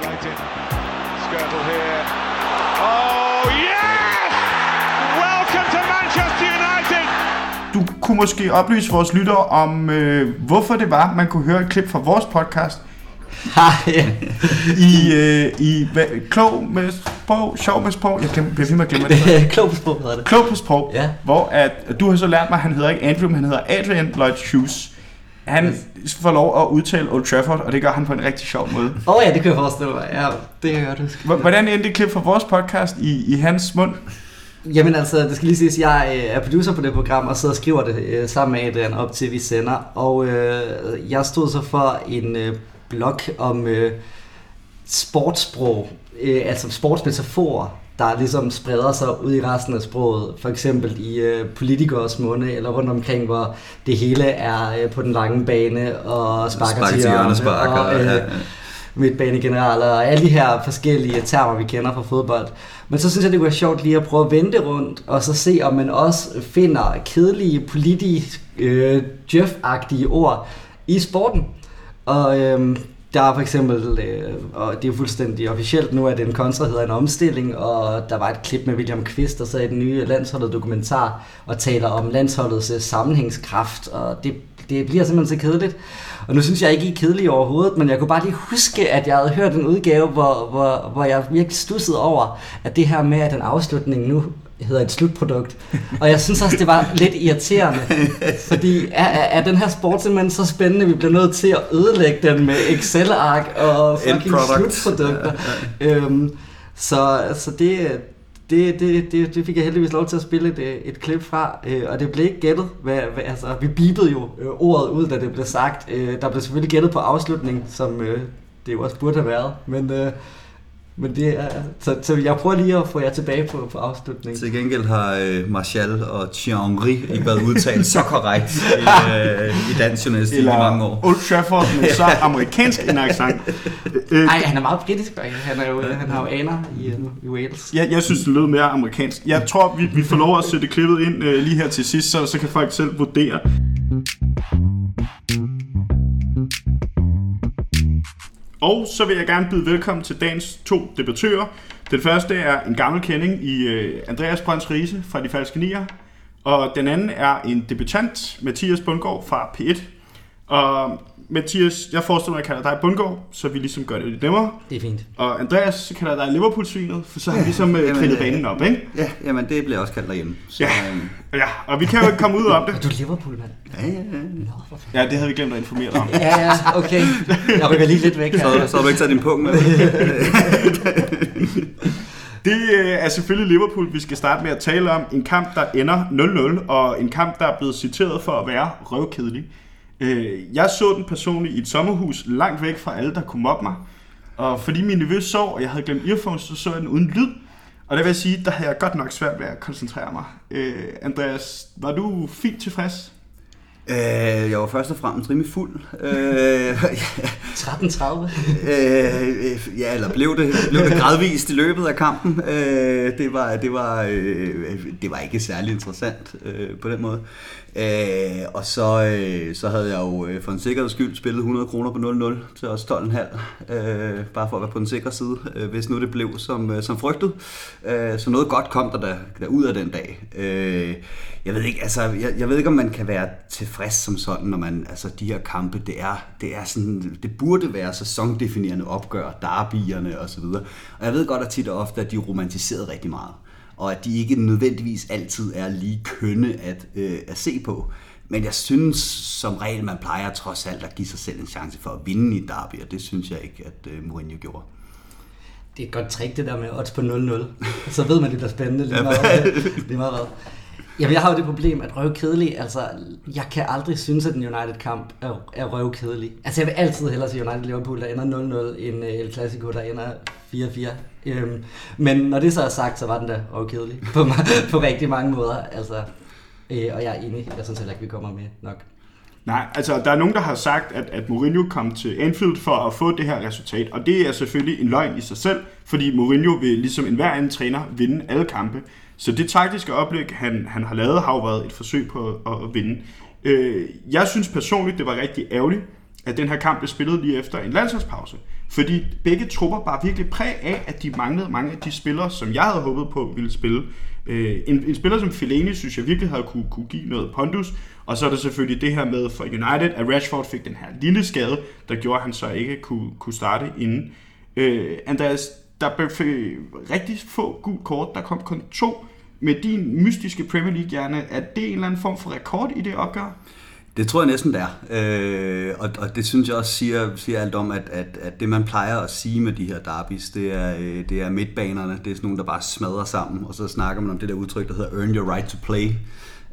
isolated. Skirtle here. Oh, yes! Welcome to Manchester United! Du kunne måske oplyse vores lyttere om, øh, hvorfor det var, man kunne høre et klip fra vores podcast i, øh, i hvad, klog med sprog, sjov med sprog, jeg glemmer, bliver ved med at glemme det. Klog på sprog hedder det. Klog på sprog, Ja. hvor at, du har så lært mig, at han hedder ikke Andrew, men han hedder Adrian Lloyd Hughes. Han får lov at udtale Old Trafford, og det gør han på en rigtig sjov måde. Åh oh, ja, det kan jeg forestille mig. Ja, det kan jeg godt huske. Hvordan endte klip fra vores podcast i, i hans mund? Jamen altså, det skal lige siges, jeg øh, er producer på det program, og sidder og skriver det øh, sammen med Adrian op til, vi sender. Og øh, jeg stod så for en øh, blog om øh, sportssprog, øh, altså sportsmetaforer, der ligesom spreder sig ud i resten af sproget. For eksempel i øh, politikers munde, eller rundt omkring, hvor det hele er øh, på den lange bane, og sparker til hjørne, og, øh, ja, ja. midtbanegeneraler og alle de her forskellige termer, vi kender fra fodbold. Men så synes jeg, det kunne være sjovt lige at prøve at vente rundt, og så se, om man også finder kedelige, politisk, øh, Jeff-agtige ord i sporten. Og øhm, der er for eksempel, øh, og det er fuldstændig officielt nu, at en kontra hedder en omstilling, og der var et klip med William Kvist, der sad i den nye landsholdet dokumentar og taler om landsholdets øh, sammenhængskraft, og det, det bliver simpelthen så kedeligt. Og nu synes jeg ikke, I er kedelige overhovedet, men jeg kunne bare lige huske, at jeg havde hørt en udgave, hvor, hvor, hvor jeg virkelig stussede over, at det her med, at den afslutning nu hedder et slutprodukt. Og jeg synes også, det var lidt irriterende, fordi er, er, er den her sport simpelthen så spændende, vi bliver nødt til at ødelægge den med Excel-ark og fucking slutprodukter. Øhm, så så det, det, det, det, det fik jeg heldigvis lov til at spille et, et klip fra, øh, og det blev ikke gættet. Hvad, hvad, altså, vi bibede jo øh, ordet ud, da det blev sagt. Øh, der blev selvfølgelig gættet på afslutning, som øh, det jo også burde have været. Men, øh, men det er, så, så jeg prøver lige at få jer tilbage på, på afslutningen. Til gengæld har øh, Martial og Thierry ikke været udtalt så korrekt i, øh, i dansk journalistik i mange år. Old Trafford med så amerikansk en accent. Øh, Nej, han er meget britisk. Han, er jo, han har jo aner i, øh, i Wales. Jeg, jeg synes, det lød mere amerikansk. Jeg tror, vi, vi får lov at sætte klippet ind øh, lige her til sidst, så, så kan folk selv vurdere. Og så vil jeg gerne byde velkommen til dagens to debattører. Den første er en gammel kending i øh, Andreas Brønds Riese fra De Falske Nier. Og den anden er en debutant, Mathias Bundgaard fra P1. Og Mathias, jeg forestiller mig, at jeg kalder dig Bundgaard, så vi ligesom gør det lidt nemmere. Det er fint. Og Andreas, så kalder jeg dig Liverpool-svinet, for så har vi ligesom øh, kridtet øh, banen op, ikke? Ja, jamen det bliver også kaldt derhjemme. Så, Ja. øhm, Ja, og vi kan jo ikke komme ud om Er det. du Liverpool, mand? ja, ja, ja. Ja, det havde vi glemt at informere dig om. Ja, ja, okay. Jeg rykker lige lidt væk her. Så, så har du ikke taget din punkt med. Det øh, er selvfølgelig Liverpool, vi skal starte med at tale om. En kamp, der ender 0-0, og en kamp, der er blevet citeret for at være røvkedelig. Øh, Jeg så den personligt i et sommerhus, langt væk fra alle, der kunne mobbe mig. Og fordi min nevø sov, og jeg havde glemt earphones, så så jeg den uden lyd. Og der vil jeg sige, der havde jeg godt nok svært ved at koncentrere mig. Øh, Andreas, var du fint tilfreds? Øh, jeg var først og fremmest rimelig fuld. Øh, 13.30. øh, ja, eller blev det, blev det gradvist i løbet af kampen. Øh, det, var, det, var, øh, det var ikke særlig interessant øh, på den måde. Øh, og så, øh, så havde jeg jo øh, for en sikkerheds skyld spillet 100 kroner på 0-0 til os 12,5. Øh, bare for at være på den sikre side, øh, hvis nu det blev som, øh, som frygtet. Øh, så noget godt kom der, der, der ud af den dag. Øh, jeg ved ikke, altså, jeg, jeg ved ikke, om man kan være tilfreds som sådan, når man, altså de her kampe, det er, det er sådan, det burde være sæsondefinerende opgør, derbierne og så videre. Og jeg ved godt, at tit og ofte, at de er romantiseret rigtig meget. Og at de ikke nødvendigvis altid er lige kønne at, øh, at se på. Men jeg synes som regel, man plejer trods alt at give sig selv en chance for at vinde i derby, og det synes jeg ikke, at øh, Mourinho gjorde. Det er et godt trick, det der med odds på 0-0. Så ved man, det bliver spændende lige meget. lige meget hvad. Jamen, jeg har jo det problem, at røvkedelig, altså, jeg kan aldrig synes, at en United-kamp er, er røvkedelig. Altså, jeg vil altid hellere se United-Liverpool, der ender 0-0, end uh, El Clasico, der ender 4-4. Øhm, men når det så er sagt, så var den da røvkedelig på, på rigtig mange måder. Altså, øh, og jeg er enig, jeg synes heller ikke, vi kommer med nok. Nej, altså der er nogen, der har sagt, at, at Mourinho kom til Anfield for at få det her resultat, og det er selvfølgelig en løgn i sig selv, fordi Mourinho vil ligesom enhver anden træner vinde alle kampe. Så det taktiske oplæg, han, han har lavet, har jo været et forsøg på at, at vinde. Øh, jeg synes personligt, det var rigtig ærgerligt, at den her kamp blev spillet lige efter en landsholdspause. Fordi begge trupper bare virkelig præg af, at de manglede mange af de spillere, som jeg havde håbet på ville spille. Øh, en, en spiller som Fellaini synes jeg virkelig havde kunne, kunne give noget pondus, og så er der selvfølgelig det her med for United, at Rashford fik den her lille skade, der gjorde, at han så ikke kunne, kunne starte inden. Øh, Andreas, der blev rigtig få gul kort, der kom kun to. Med din mystiske Premier League-hjerne, er det en eller anden form for rekord i det opgør? Det tror jeg næsten det er. Øh, og, og det synes jeg også siger, siger alt om, at, at, at det man plejer at sige med de her derbys, det er, øh, det er midtbanerne. Det er sådan nogle, der bare smadrer sammen. Og så snakker man om det der udtryk, der hedder earn your right to play.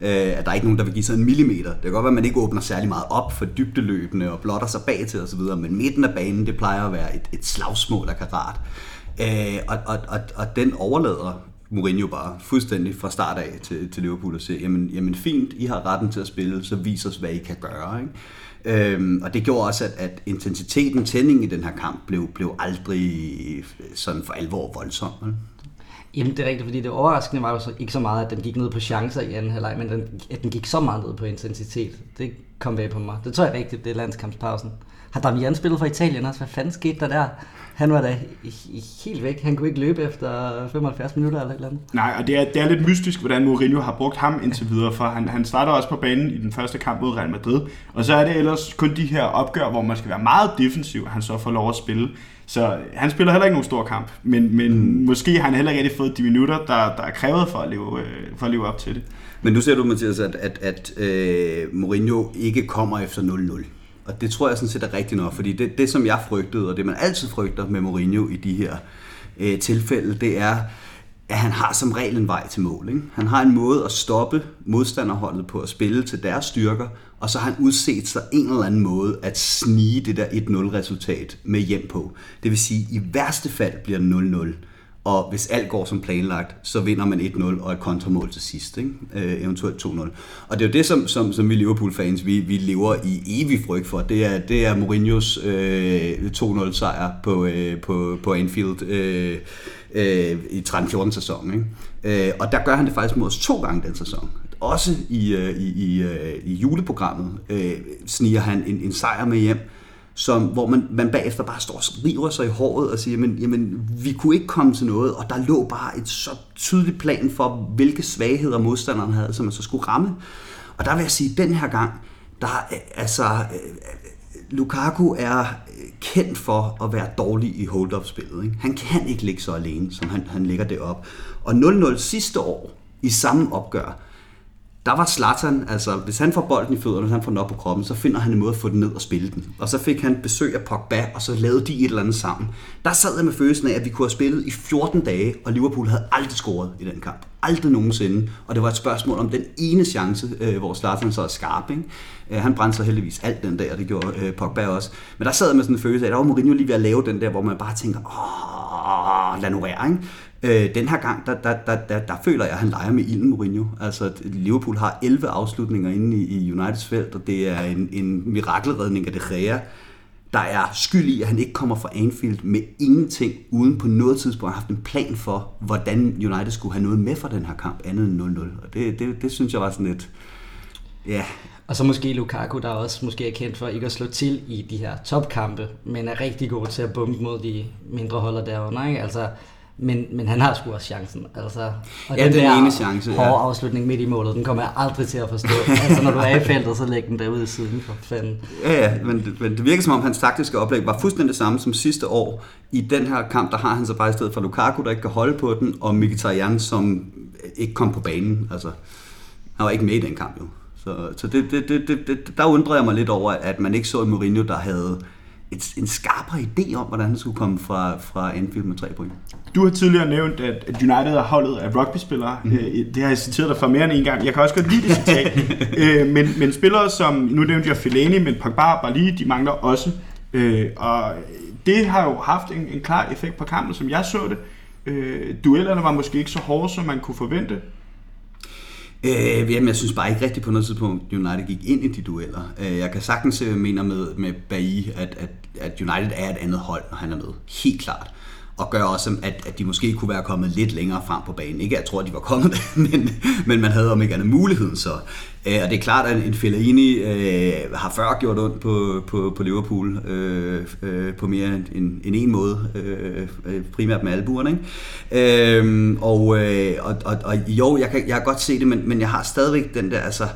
Øh, at der er ikke nogen, der vil give sig en millimeter. Det kan godt være, at man ikke åbner særlig meget op for dybdeløbende og blotter sig bag til osv., men midten af banen, det plejer at være et, et slagsmål af karat. Øh, og, og, og, og den overlader Mourinho bare fuldstændig fra start af til, til Liverpool og siger, jamen, jamen fint, I har retten til at spille, så vis os, hvad I kan gøre. Ikke? Øhm, og det gjorde også, at, at intensiteten, tændingen i den her kamp, blev, blev aldrig sådan for alvor voldsom. Ikke? Jamen det er rigtigt, fordi det overraskende var jo så ikke så meget, at den gik ned på chancer i anden halvleg, men den, at den gik så meget ned på intensitet. Det kom bag på mig. Det tror jeg rigtigt, det er landskampspausen. Har Damian spillet for Italien også? Hvad fanden skete der der? Han var da helt væk. Han kunne ikke løbe efter 75 minutter eller et eller andet. Nej, og det er, det er lidt mystisk, hvordan Mourinho har brugt ham indtil videre, for han, han starter også på banen i den første kamp mod Real Madrid. Og så er det ellers kun de her opgør, hvor man skal være meget defensiv, han så får lov at spille. Så han spiller heller ikke nogen stor kamp, men, men mm. måske har han heller ikke rigtig fået de minutter, der, der er krævet for at, leve, øh, for at leve op til det. Men nu ser du, Mathias, at, at, at øh, Mourinho ikke kommer efter 0-0. Og det tror jeg sådan set er rigtigt nok, fordi det, det som jeg frygtede, og det man altid frygter med Mourinho i de her øh, tilfælde, det er, at han har som regel en vej til mål. Ikke? Han har en måde at stoppe modstanderholdet på at spille til deres styrker, og så har han udset sig en eller anden måde at snige det der 1-0-resultat med hjem på. Det vil sige, at i værste fald bliver 0-0 og hvis alt går som planlagt, så vinder man 1-0 og et kontramål til sidst, ikke? Øh, eventuelt 2-0. Og det er jo det, som, som, som vi Liverpool-fans, vi, vi lever i evig frygt for. Det er, det er Mourinhos øh, 2-0-sejr på, øh, på, på Anfield øh, øh, i 13-14-sæsonen. Ikke? Øh, og der gør han det faktisk mod os to gange den sæson. Også i, øh, i, i, øh, i juleprogrammet øh, sniger han en, en sejr med hjem, som, hvor man, man bagefter bare står og river sig i håret og siger, jamen, jamen, vi kunne ikke komme til noget, og der lå bare et så tydeligt plan for, hvilke svagheder modstanderen havde, som man så skulle ramme. Og der vil jeg sige, at den her gang, der øh, altså, øh, Lukaku er øh, kendt for at være dårlig i hold-up-spillet. Ikke? Han kan ikke ligge så alene, som han, han ligger det op. Og 0-0 sidste år, i samme opgør, der var Zlatan, altså hvis han får bolden i fødderne, hvis han får den op på kroppen, så finder han en måde at få den ned og spille den. Og så fik han besøg af Pogba, og så lavede de et eller andet sammen. Der sad jeg med følelsen af, at vi kunne have spillet i 14 dage, og Liverpool havde aldrig scoret i den kamp. Aldrig nogensinde. Og det var et spørgsmål om den ene chance, øh, hvor Zlatan så er skarp. Ikke? Øh, han brændte sig heldigvis alt den dag, og det gjorde øh, Pogba også. Men der sad jeg med sådan en følelse af, at der var Mourinho lige ved at lave den der, hvor man bare tænker, åh, lad nu være, ikke? Øh, den her gang, der, der, der, der, der føler jeg, at han leger med ilden, Mourinho. Altså, Liverpool har 11 afslutninger inde i, i Uniteds felt, og det er en, en mirakelredning af det Gea, der er skyld i, at han ikke kommer fra Anfield med ingenting, uden på noget tidspunkt har haft en plan for, hvordan United skulle have noget med for den her kamp, andet end 0-0. Og det, det, det synes jeg var sådan et... Ja, og så måske Lukaku, der også måske er kendt for ikke at slå til i de her topkampe, men er rigtig god til at bombe mod de mindre holder derunder. Ikke? Altså, men, men han har sgu også chancen. Altså, og ja, den, den der ene chance. Hårde ja. afslutning midt i målet, den kommer jeg aldrig til at forstå. altså når du er i feltet, så læg den derude i siden for fanden. Ja, ja men, men det virker som om hans taktiske oplæg var fuldstændig det samme som sidste år. I den her kamp, der har han så bare i stedet for Lukaku, der ikke kan holde på den, og Mkhitaryan, som ikke kom på banen. Altså, han var ikke med i den kamp jo. Så, så det, det, det, det, der undrer jeg mig lidt over, at man ikke så Mourinho, der havde et, en skarpere idé om, hvordan han skulle komme fra, fra Anfield med tre point. Du har tidligere nævnt, at United er holdet af rugbyspillere. Mm. Det har jeg citeret dig for mere end en gang. Jeg kan også godt lide det citat. Øh, men, men spillere som, nu nævnte jeg Fellaini, men Pogba og Bali, de mangler også. Øh, og det har jo haft en, en klar effekt på kampen, som jeg så det. Duellerne var måske ikke så hårde, som man kunne forvente. Øh, jamen, jeg synes bare ikke rigtigt på noget tidspunkt, United gik ind i de dueller. Øh, jeg kan sagtens øh, se, hvad jeg mener med, med Bailly, at, at, at United er et andet hold, når han er med. Helt klart og gør også, at, at de måske kunne være kommet lidt længere frem på banen. Ikke at jeg tror, at de var kommet, men, men man havde om ikke andet muligheden så. Øh, og det er klart, at en Fellaini øh, har før gjort ondt på, på, på Liverpool øh, øh, på mere end en, en, en måde, øh, øh, primært med albuerne. Ikke? Øh, og, øh, og, og, og jo, jeg kan, jeg kan godt se det, men, men jeg har stadigvæk den der, altså,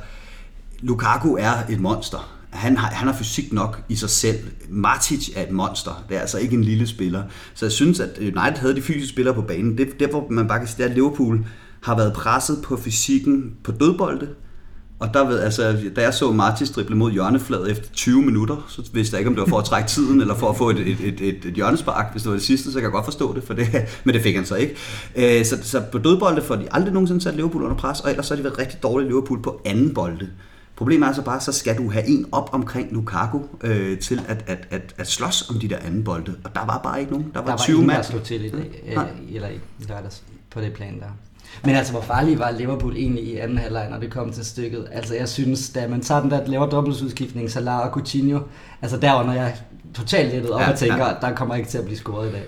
Lukaku er et monster han har, han har fysik nok i sig selv. Matic er et monster. Det er altså ikke en lille spiller. Så jeg synes, at United havde de fysiske spillere på banen. Det, der, hvor man bare kan sige, at Liverpool har været presset på fysikken på dødbolde. Og der ved, altså, da jeg så Martis drible mod hjørnefladet efter 20 minutter, så vidste jeg ikke, om det var for at trække tiden, eller for at få et, et, et, et, et hjørnespark. Hvis det var det sidste, så kan jeg godt forstå det, for det men det fik han så ikke. Øh, så, så på dødbolde får de aldrig nogensinde sat Liverpool under pres, og ellers så har de været rigtig dårlige Liverpool på anden bolde. Problemet er så bare, så skal du have en op omkring Lukaku øh, til at, at, at, at slås om de der anden bolde. Og der var bare ikke nogen. Der var, der var 20 mand. Der til i dag, øh, eller i lørdags på det plan der. Men altså, hvor farlig var Liverpool egentlig i anden halvleg, når det kom til stykket? Altså, jeg synes, da man tager den der, laver dobbeltudskiftning, Salah og Coutinho, altså der var, når jeg totalt lettet op ja, og tænker, ja. der kommer ikke til at blive scoret i dag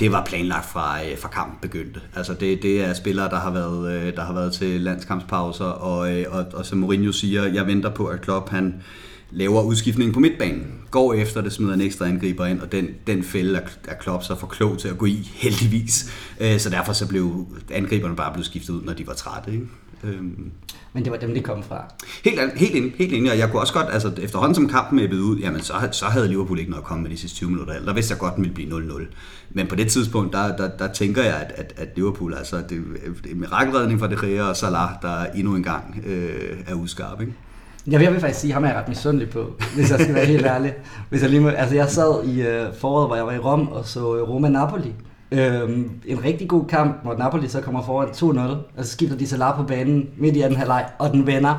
det var planlagt fra, øh, fra kampen begyndte. Altså det, det er spillere, der har været, øh, der har været til landskampspauser, og, øh, og, og som Mourinho siger, jeg venter på, at Klopp han laver udskiftningen på midtbanen, går efter det, smider en ekstra angriber ind, og den, den fælde er Klopp så for klog til at gå i, heldigvis. Øh, så derfor så blev angriberne bare blevet skiftet ud, når de var trætte. Ikke? Øhm. Men det var dem, de kom fra. Helt, helt, enig, helt enig, og jeg kunne også godt, altså efterhånden som kampen er ud, jamen så, så havde Liverpool ikke noget at komme med de sidste 20 minutter. Der vidste jeg godt, den ville blive 0-0. Men på det tidspunkt, der, der, der tænker jeg, at, at, at Liverpool, altså det, det er en mirakelredning fra De Gea og Salah, der endnu en gang øh, er udskarp, ikke? Jeg vil, faktisk sige, at ham er jeg ret misundelig på, hvis jeg skal være helt ærlig. Hvis jeg, lige må, altså jeg sad i øh, foråret, hvor jeg var i Rom og så Roma-Napoli, Øhm, en rigtig god kamp, hvor Napoli så kommer foran 2-0, og så skifter de Salah på banen midt i anden halvleg, og den vender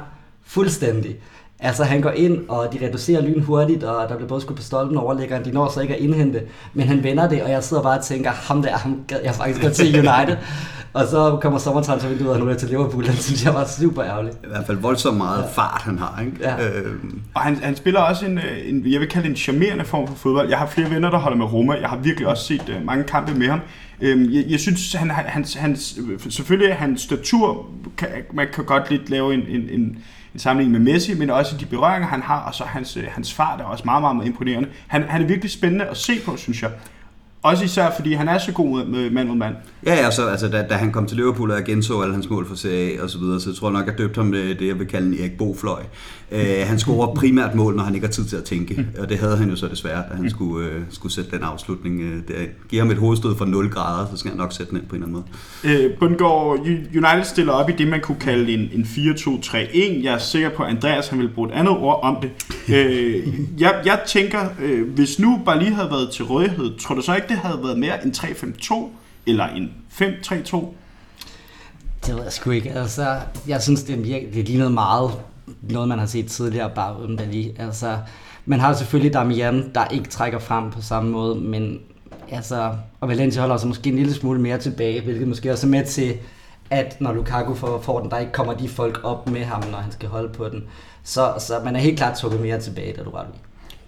fuldstændig. Altså han går ind, og de reducerer lyn hurtigt, og der bliver både skudt på stolpen og overlæggeren. De når så ikke at indhente, men han vender det, og jeg sidder bare og tænker, ham der, ham gad jeg faktisk godt til United. og så kommer sommertransfervinduet, og nu er til Liverpool. Den synes jeg var super ærgerlig. I hvert fald voldsomt meget ja. fart, han har. Ikke? Ja. Øhm. Og han, han spiller også en, øh, en, jeg vil kalde det en charmerende form for fodbold. Jeg har flere venner, der holder med Roma. Jeg har virkelig også set uh, mange kampe med ham. Øhm, jeg, jeg synes, han, hans, hans, selvfølgelig hans statur, kan, man kan godt lidt lave en, en, en en sammenligning med Messi, men også de berøringer, han har, og så hans, øh, hans fart er også meget, meget, meget imponerende. Han, han er virkelig spændende at se på, synes jeg. Også især fordi han er så god med mand mod mand. Ja, ja, så, altså, da, da han kom til Liverpool og genså alle hans mål for Serie A og så videre, så tror jeg nok, at jeg døbte ham det, det jeg vil kalde en Erik Bofløj. Uh, han scorer primært mål, når han ikke har tid til at tænke, mm. og det havde han jo så desværre, da han mm. skulle, uh, skulle sætte den afslutning uh, derind. Giv ham et hovedstød fra 0 grader, så skal han nok sætte den ind på en eller anden måde. Uh, Bundgaard, United stiller op i det, man kunne kalde en, en 4-2-3-1. Jeg er sikker på, at Andreas han vil bruge et andet ord om det. Uh, jeg, jeg tænker, uh, hvis nu bare lige havde været til rådighed, tror du så ikke, det havde været mere en 3-5-2 eller en 5-3-2? Det ved jeg sgu ikke. Altså, jeg synes, det, virke, det lignede meget noget, man har set tidligere, bare uden lige. Altså, man har selvfølgelig Damian, der ikke trækker frem på samme måde, men altså, og Valencia holder sig måske en lille smule mere tilbage, hvilket måske også er med til, at når Lukaku får, får den, der ikke kommer de folk op med ham, når han skal holde på den. Så, så man er helt klart trukket mere tilbage, da du ret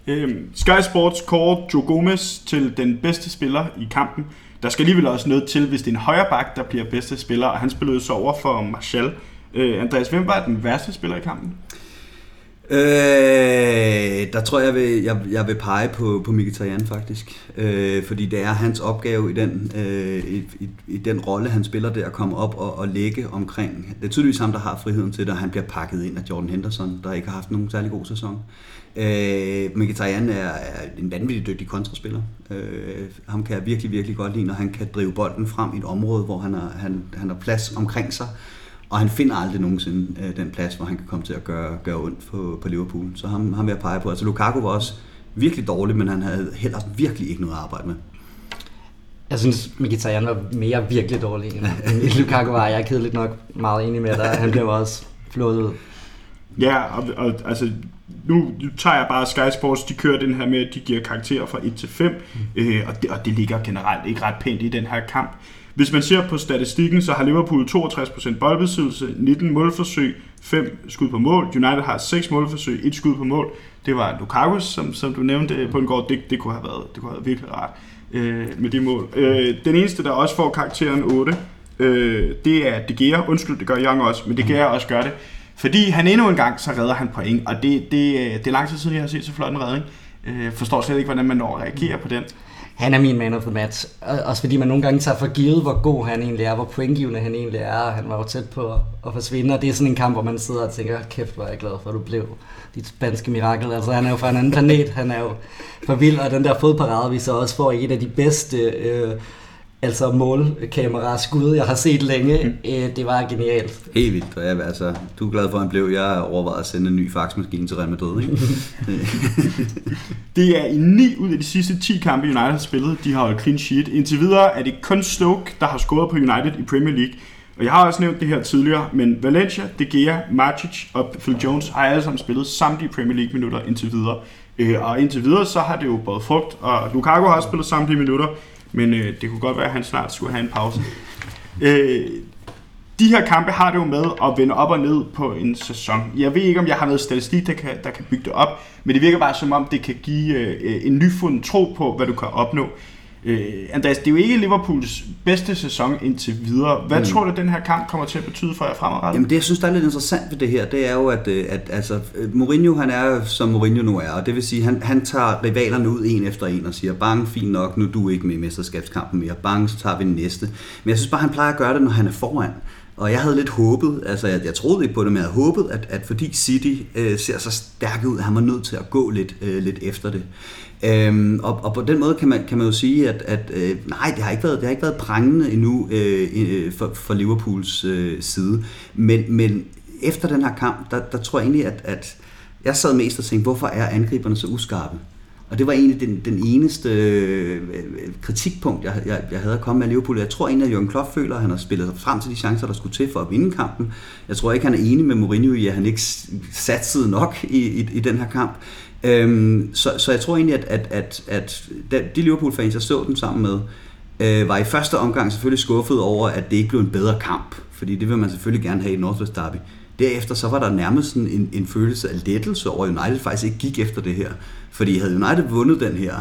Øhm, Sky Sports kårer Joe Gomez til den bedste spiller i kampen. Der skal alligevel også noget til, hvis det er en højre bak, der bliver bedste spiller, og han spillede så over for Marshall. Øh, Andreas, hvem var den værste spiller i kampen? Øh, der tror jeg, vil, jeg, jeg vil pege på, på Mkhitaryan faktisk. Øh, fordi det er hans opgave i den, øh, i, i, i den rolle, han spiller der, at komme op og, og lægge omkring. Det er tydeligvis ham, der har friheden til det, og han bliver pakket ind af Jordan Henderson, der ikke har haft nogen særlig god sæson. Øh, Mkhitaryan er, er en vanvittig dygtig kontraspiller. Øh, ham kan jeg virkelig, virkelig godt lide, når han kan drive bolden frem i et område, hvor han har, han, han har plads omkring sig. Og han finder aldrig nogensinde øh, den plads, hvor han kan komme til at gøre, gøre ondt på, på Liverpool. Så ham, ham vil jeg pege på. Altså Lukaku var også virkelig dårlig, men han havde heller virkelig ikke noget at arbejde med. Jeg synes, Mkhitaryan var mere virkelig dårlig end Lukaku var. Jeg er kedeligt nok meget enig med dig. Han blev også flået ud. Ja, og, og altså, nu tager jeg bare Sky Sports, de kører den her med, at de giver karakterer fra 1 til 5, mm. øh, og, det, og det ligger generelt ikke ret pænt i den her kamp. Hvis man ser på statistikken, så har Liverpool 62% boldbesiddelse, 19 målforsøg, 5 skud på mål. United har 6 målforsøg, 1 skud på mål. Det var Lukaku, som, som du nævnte øh, på en gård. Det, det, kunne have været, det kunne have været virkelig rart øh, med de mål. Øh, den eneste, der også får karakteren 8, øh, det er De Gea. Undskyld, det gør Young også, men De Gea også gør det. Fordi han endnu en gang, så redder han point, og det, det, øh, det er lang tid siden, jeg har set så flot en redning. Øh, forstår slet ikke, hvordan man når at reagere på den. Han er min man of the match. Også fordi man nogle gange tager for givet, hvor god han egentlig er, hvor pointgivende han egentlig er. Og han var jo tæt på at forsvinde, og det er sådan en kamp, hvor man sidder og tænker, kæft, hvor er jeg glad for, at du blev dit spanske mirakel. Altså, han er jo fra en anden planet, han er jo for vild, og den der fodparade, vi så også får i et af de bedste øh, altså målkamera skud, jeg har set længe. Mm. Øh, det var genialt. Helt vildt. Og jeg, altså, du er glad for, at han blev. Jeg overvejede at sende en ny faxmaskine til Real Madrid. Ikke? det er i 9 ud af de sidste 10 kampe, United har spillet. De har holdt clean sheet. Indtil videre er det kun Stoke, der har scoret på United i Premier League. Og jeg har også nævnt det her tidligere, men Valencia, De Gea, Matic og Phil Jones har alle sammen spillet samtlige Premier League minutter indtil videre. Øh, og indtil videre, så har det jo både frugt, og Lukaku har også spillet samtlige minutter, men øh, det kunne godt være, at han snart skulle have en pause. Øh, de her kampe har det jo med at vende op og ned på en sæson. Jeg ved ikke, om jeg har noget statistik, der kan, der kan bygge det op, men det virker bare som om, det kan give øh, en nyfundet tro på, hvad du kan opnå. Øh, Andreas, det er jo ikke Liverpools bedste sæson indtil videre. Hvad mm. tror du, den her kamp kommer til at betyde for jer fremadrettet? Jamen det, jeg synes, der er lidt interessant ved det her, det er jo, at, øh, at altså, Mourinho, han er som Mourinho nu er, og det vil sige, han, han tager rivalerne ud en efter en og siger, bang, fint nok, nu er du ikke med i mesterskabskampen mere, bang, så tager vi den næste. Men jeg synes bare, han plejer at gøre det, når han er foran. Og jeg havde lidt håbet, altså jeg, jeg troede ikke på det, men jeg havde håbet, at, at fordi City øh, ser så stærk ud, han var nødt til at gå lidt, øh, lidt efter det. Øhm, og, og på den måde kan man, kan man jo sige, at, at øh, nej, det har ikke været, det har ikke været prangende endnu øh, øh, for, for Liverpools øh, side. Men, men efter den her kamp, der, der tror jeg egentlig, at, at jeg sad mest og tænkte, hvorfor er angriberne så uskarpe? Og det var egentlig den, den eneste øh, kritikpunkt, jeg, jeg, jeg havde at komme med Liverpool. Jeg tror egentlig, at Jürgen Klopp føler, at han har spillet sig frem til de chancer, der skulle til for at vinde kampen. Jeg tror ikke, han er enig med Mourinho i, at han ikke satsede nok i, i, i den her kamp. Øhm, så, så jeg tror egentlig, at, at, at, at de Liverpool-fans, jeg så dem sammen med, øh, var i første omgang selvfølgelig skuffet over, at det ikke blev en bedre kamp. Fordi det vil man selvfølgelig gerne have i Northwest Derby. Derefter så var der nærmest en, en følelse af lettelse over, at United faktisk ikke gik efter det her. Fordi havde United vundet den her,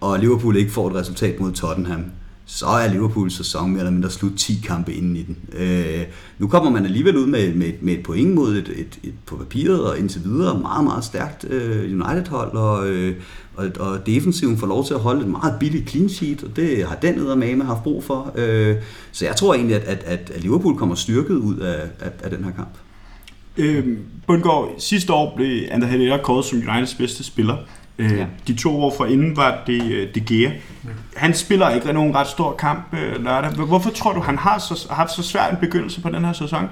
og Liverpool ikke får et resultat mod Tottenham, så er Liverpools sæson mere eller mindre slut 10 kampe inden i den. Øh, nu kommer man alligevel ud med, med, med et point mod et, et, et, på papiret, og indtil videre meget, meget stærkt øh, United-hold, og, øh, og, og defensiven får lov til at holde et meget billigt clean sheet, og det har den eddermame haft brug for. Øh, så jeg tror egentlig, at, at, at Liverpool kommer styrket ud af, af, af den her kamp. Øh, Bundgaard, sidste år blev Ander Herrera kåret som Uniteds bedste spiller. Øh, ja. De to år for inden var det uh, De Gea. Han spiller ikke nogen ret stor kamp uh, lørdag. Hvorfor tror du, han har så, haft så svær en begyndelse på den her sæson?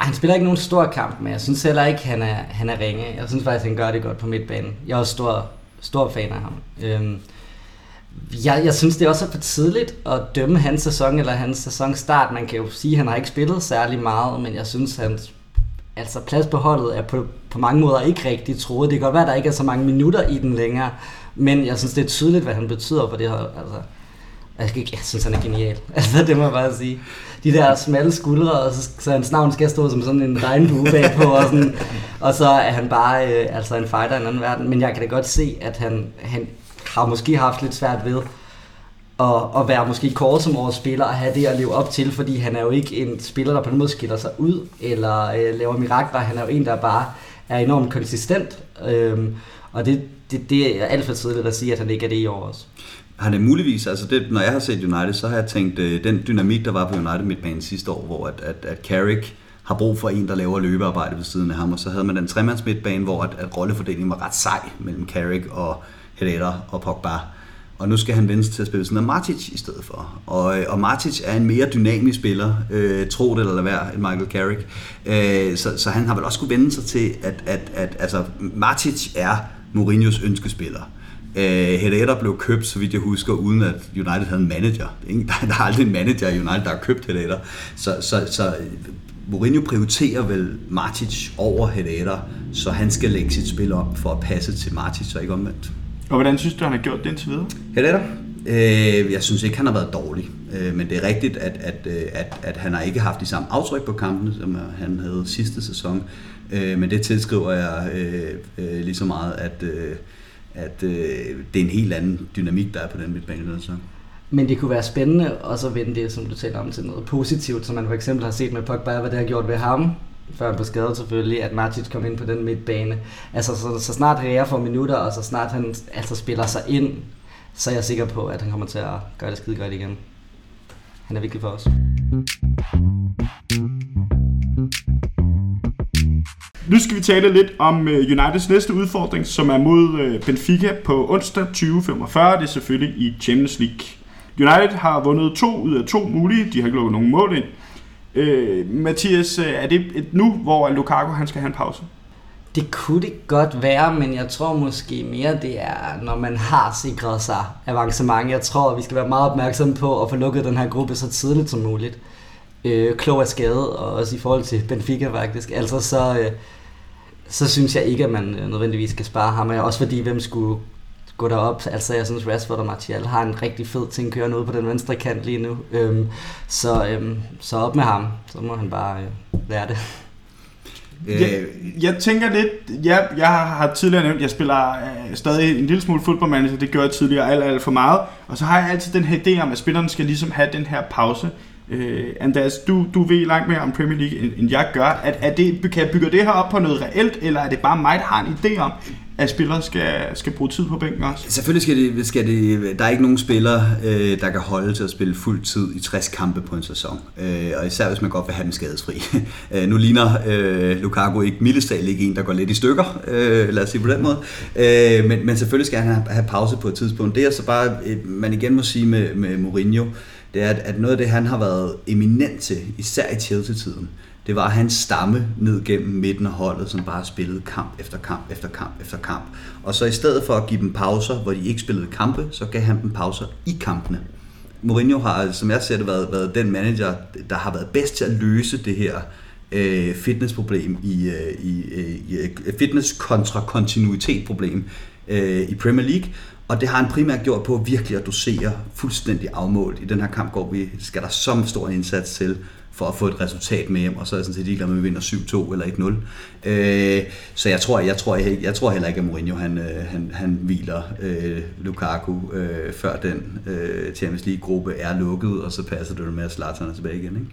Han spiller ikke nogen stor kamp, men jeg synes heller ikke, han er, han er ringe. Jeg synes faktisk, han gør det godt på midtbanen. Jeg er også stor, stor fan af ham. Øhm, jeg, jeg synes, det er også for tidligt at dømme hans sæson eller hans sæsonstart. Man kan jo sige, at han har ikke spillet særlig meget, men jeg synes, hans altså plads på holdet er på, på mange måder ikke rigtig troet. Det kan godt være, at der ikke er så mange minutter i den længere, men jeg synes, det er tydeligt, hvad han betyder for det her. Altså, jeg, jeg synes, han er genial. Altså, det må jeg bare sige. De der smalle skuldre, og så, så hans navn skal stå som sådan en regnbue bagpå, og, sådan, og så er han bare øh, altså en fighter i en anden verden. Men jeg kan da godt se, at han, han har måske haft lidt svært ved at, at være måske kort som årets spiller og have det at leve op til, fordi han er jo ikke en spiller, der på den måde skiller sig ud eller øh, laver mirakler. Han er jo en, der bare er enormt konsistent, øhm, og det, det, det er alt for tidligt at sige, at han ikke er det i år også. Han er muligvis, altså det, når jeg har set United, så har jeg tænkt, øh, den dynamik, der var på United midtbanen sidste år, hvor at, at, at Carrick har brug for en, der laver løbearbejde ved siden af ham, og så havde man den tremands midtbane, hvor at, at rollefordelingen var ret sej mellem Carrick og Herrera og Pogba og nu skal han vende til at spille sådan Matic i stedet for. Og, øh, og Matic er en mere dynamisk spiller, øh, tro det eller lad være, end Michael Carrick. Øh, så, så han har vel også kunne vende sig til, at, at, at altså, Matic er Mourinhos ønskespiller. Øh, Herrera blev købt, så vidt jeg husker, uden at United havde en manager. Der er, der er aldrig en manager i United, der har købt Herrera. Så, så, så øh, Mourinho prioriterer vel Matic over Herrera, så han skal lægge sit spil op for at passe til Matic, så ikke omvendt. Og hvordan synes du, han har gjort det indtil videre? Herrera? Øh, jeg synes ikke, han har været dårlig. Øh, men det er rigtigt, at, at, øh, at, at han har ikke haft de samme aftryk på kampene, som han havde sidste sæson. Øh, men det tilskriver jeg øh, øh, lige så meget, at, øh, at øh, det er en helt anden dynamik, der er på den midtbane den sæson. Men det kunne være spændende også at vende det, som du taler om, til noget positivt, som man for eksempel har set med Pogba, hvad det har gjort ved ham, før han blev skadet selvfølgelig, at Nacic kom ind på den midtbane. Altså, så, så snart Rea får minutter, og så snart han altså spiller sig ind, så er jeg sikker på, at han kommer til at gøre det skide godt igen. Han er vigtig for os. Nu skal vi tale lidt om øh, Uniteds næste udfordring, som er mod øh, Benfica på onsdag 2045. Det er selvfølgelig i Champions League. United har vundet to ud af to mulige. De har ikke lukket nogen mål ind. Øh, Mathias, øh, er det et nu, hvor Lukaku han skal have en pause? Det kunne det godt være, men jeg tror måske mere, det er, når man har sikret sig avancement. Jeg tror, vi skal være meget opmærksomme på at få lukket den her gruppe så tidligt som muligt. Øh, klog af skade, og også i forhold til Benfica faktisk. Altså så, øh, så synes jeg ikke, at man øh, nødvendigvis skal spare ham. Også fordi, hvem skulle gå derop. Altså, jeg synes, Rashford og Martial har en rigtig fed ting kørende ud på den venstre kant lige nu. Øhm, så, øhm, så op med ham. Så må han bare øh, lære det. Jeg, jeg tænker lidt, ja, jeg har tidligere nævnt, jeg spiller øh, stadig en lille smule fodboldmanager, det gør jeg tidligere alt, alt for meget, og så har jeg altid den her idé om, at spillerne skal ligesom have den her pause. Øh, Andreas, du, du ved langt mere om Premier League, end, end jeg gør. Er, er det, kan jeg bygge det her op på noget reelt, eller er det bare mig, der har en idé om, at spillere skal, skal bruge tid på bænken også? Selvfølgelig skal det, skal det der er ikke nogen spillere, øh, der kan holde til at spille fuld tid i 60 kampe på en sæson. Øh, og især hvis man godt vil have dem skadesfri. Øh, nu ligner øh, Lukaku ikke Millestal ikke en, der går lidt i stykker, øh, lad os sige på den måde. Øh, men, men selvfølgelig skal han have, have pause på et tidspunkt. Det er så bare, øh, man igen må sige med, med Mourinho, det er, at, at noget af det, han har været eminent til, især i Chelsea-tiden, det var hans stamme ned gennem midten af holdet, som bare spillede kamp efter kamp efter kamp efter kamp. Og så i stedet for at give dem pauser, hvor de ikke spillede kampe, så gav han dem pauser i kampene. Mourinho har, som jeg ser det, været, været den manager, der har været bedst til at løse det her øh, fitnessproblem i, øh, i, øh, øh fitness kontra kontinuitet problem øh, i Premier League. Og det har han primært gjort på virkelig at dosere fuldstændig afmålt. I den her kamp går vi, skal der så stor indsats til for at få et resultat med hjem, og så er jeg sådan set ligeglad med, at vi vinder 7-2 eller 1-0. Øh, så jeg tror, jeg, tror, jeg, jeg tror heller ikke, at Mourinho han, øh, han, han hviler øh, Lukaku, øh, før den øh, Champions League-gruppe er lukket, og så passer det med, at Zlatan er tilbage igen. Ikke?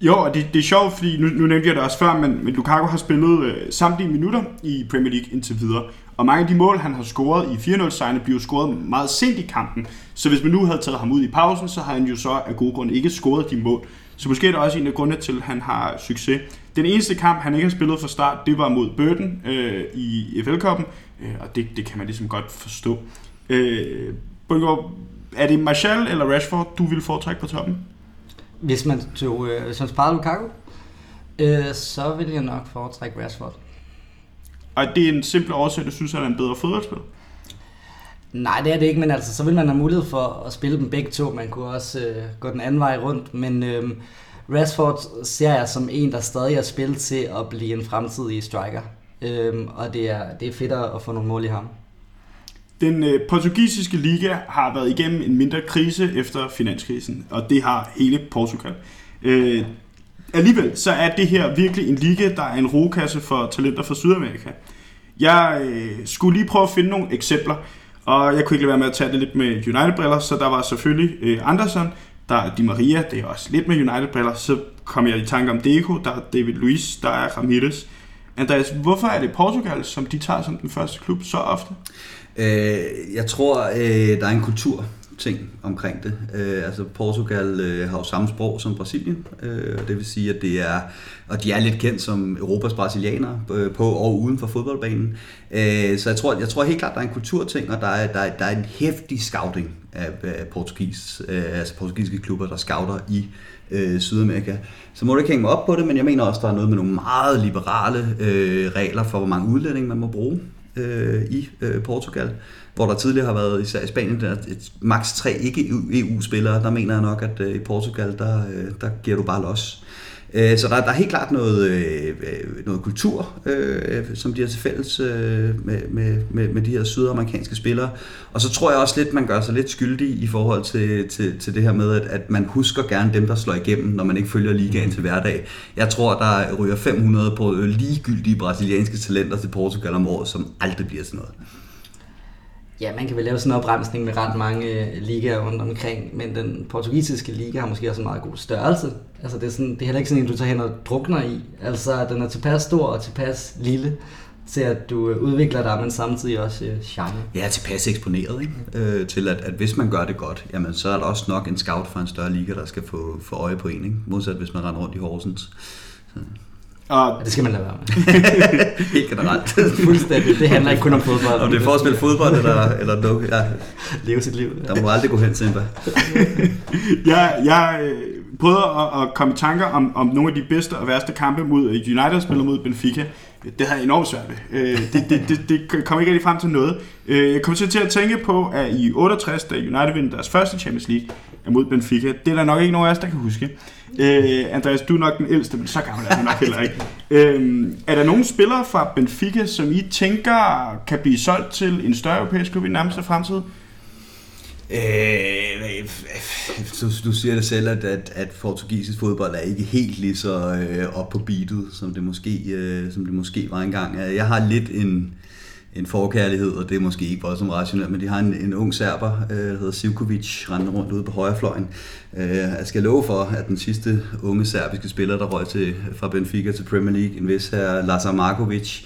Jo, og det, det er sjovt, fordi nu, nu nævnte jeg det også før, men, men Lukaku har spillet øh, samtlige minutter i Premier League indtil videre. Og mange af de mål, han har scoret i 4-0-sejrene, bliver jo scoret meget sent i kampen. Så hvis man nu havde taget ham ud i pausen, så har han jo så af gode grunde ikke scoret de mål. Så måske er det også en af grundene til, at han har succes. Den eneste kamp, han ikke har spillet fra start, det var mod Burton øh, i FL-koppen, øh, og det, det kan man ligesom godt forstå. Øh, er det Martial eller Rashford, du vil foretrække på toppen? Hvis man, tog, øh, hvis man sparede Lukaku, øh, så vil jeg nok foretrække Rashford. Og det er en simpel årsag, du synes, at han er en bedre fodboldspiller? Nej, det er det ikke, men altså, så vil man have mulighed for at spille dem begge to. Man kunne også øh, gå den anden vej rundt, men øh, Rashford ser jeg som en, der stadig er spillet til at blive en fremtidig striker. Øh, og det er, det er fedt at få nogle mål i ham. Den øh, portugisiske liga har været igennem en mindre krise efter finanskrisen, og det har hele Portugal. Øh, alligevel så er det her virkelig en liga, der er en rokasse for talenter fra Sydamerika. Jeg øh, skulle lige prøve at finde nogle eksempler. Og jeg kunne ikke lade være med at tage det lidt med United-briller, så der var selvfølgelig øh, Anderson, der er Di Maria, det er også lidt med United-briller, så kom jeg i tanke om Deco, der er David Luiz, der er Ramirez. Andreas, hvorfor er det Portugal, som de tager som den første klub så ofte? Øh, jeg tror, øh, der er en kultur ting omkring det. Øh, altså Portugal øh, har jo samme sprog som Brasilien, øh, det vil sige, at det er, og de er lidt kendt som Europas brasilianere øh, på og uden for fodboldbanen. Øh, så jeg tror, jeg tror helt klart, der er en kulturting, og der er, der er, der er en hæftig scouting af, af portugis, øh, altså portugisiske klubber, der scouter i øh, Sydamerika. Så må du ikke hænge mig op på det, men jeg mener også, der er noget med nogle meget liberale øh, regler for, hvor mange udlændinge man må bruge øh, i øh, Portugal hvor der tidligere har været, især i Spanien, der et maks tre ikke-EU-spillere, der mener jeg nok, at øh, i Portugal, der, øh, der giver du bare los. Øh, så der, der er helt klart noget, øh, øh, noget kultur, øh, som de har til fælles øh, med, med, med, med de her sydamerikanske spillere. Og så tror jeg også lidt, man gør sig lidt skyldig i forhold til, til, til det her med, at, at man husker gerne dem, der slår igennem, når man ikke følger ligaen til hverdag. Jeg tror, der ryger 500 på ligegyldige brasilianske talenter til Portugal om året, som aldrig bliver til noget. Ja, man kan vel lave sådan en opremsning med ret mange øh, ligaer rundt omkring, men den portugisiske liga har måske også en meget god størrelse. Altså det er, sådan, det er heller ikke sådan en, du tager hen og drukner i. Altså den er tilpas stor og tilpas lille til at du øh, udvikler dig, men samtidig også øh, charme. Ja, tilpas eksponeret, ikke? Øh, til at, at hvis man gør det godt, jamen så er der også nok en scout fra en større liga, der skal få, få øje på en, ikke? modsat hvis man render rundt i Horsens. Så. Og det skal man lade være med. Helt generelt. Fuldstændig. Det handler ikke kun om fodbold. Om det er for at spille fodbold eller, eller no, ja, Leve sit liv. der må aldrig gå hen, Simba. jeg, jeg øh, prøvede at, at komme i tanker om, om nogle af de bedste og værste kampe mod øh, United spiller mod Benfica. Det havde jeg enormt svært ved. Øh, det, det, det, det kom ikke rigtig frem til noget. Øh, jeg kom til at tænke på, at i 68, da United vinder deres første Champions League mod Benfica, det er der nok ikke nogen af os, der kan huske. Øh, Andreas, du er nok den ældste, men så gammel er du nok heller ikke. Øh, er der nogen spillere fra Benfica, som I tænker kan blive solgt til en større europæisk klub i nærmeste fremtid? Øh, øh, øh, du, du siger det selv, at, at, at portugisisk fodbold er ikke helt lige så øh, op på beatet, som det, måske, øh, som det måske var engang. Øh, jeg har lidt en, en forkærlighed, og det er måske ikke voldsomt rationelt, men de har en, en ung serber, øh, der hedder Sivkovic, rendende rundt ude på højrefløjen. Øh, jeg skal love for, at den sidste unge serbiske spiller, der røg til, fra Benfica til Premier League, en vis her Lazar Markovic,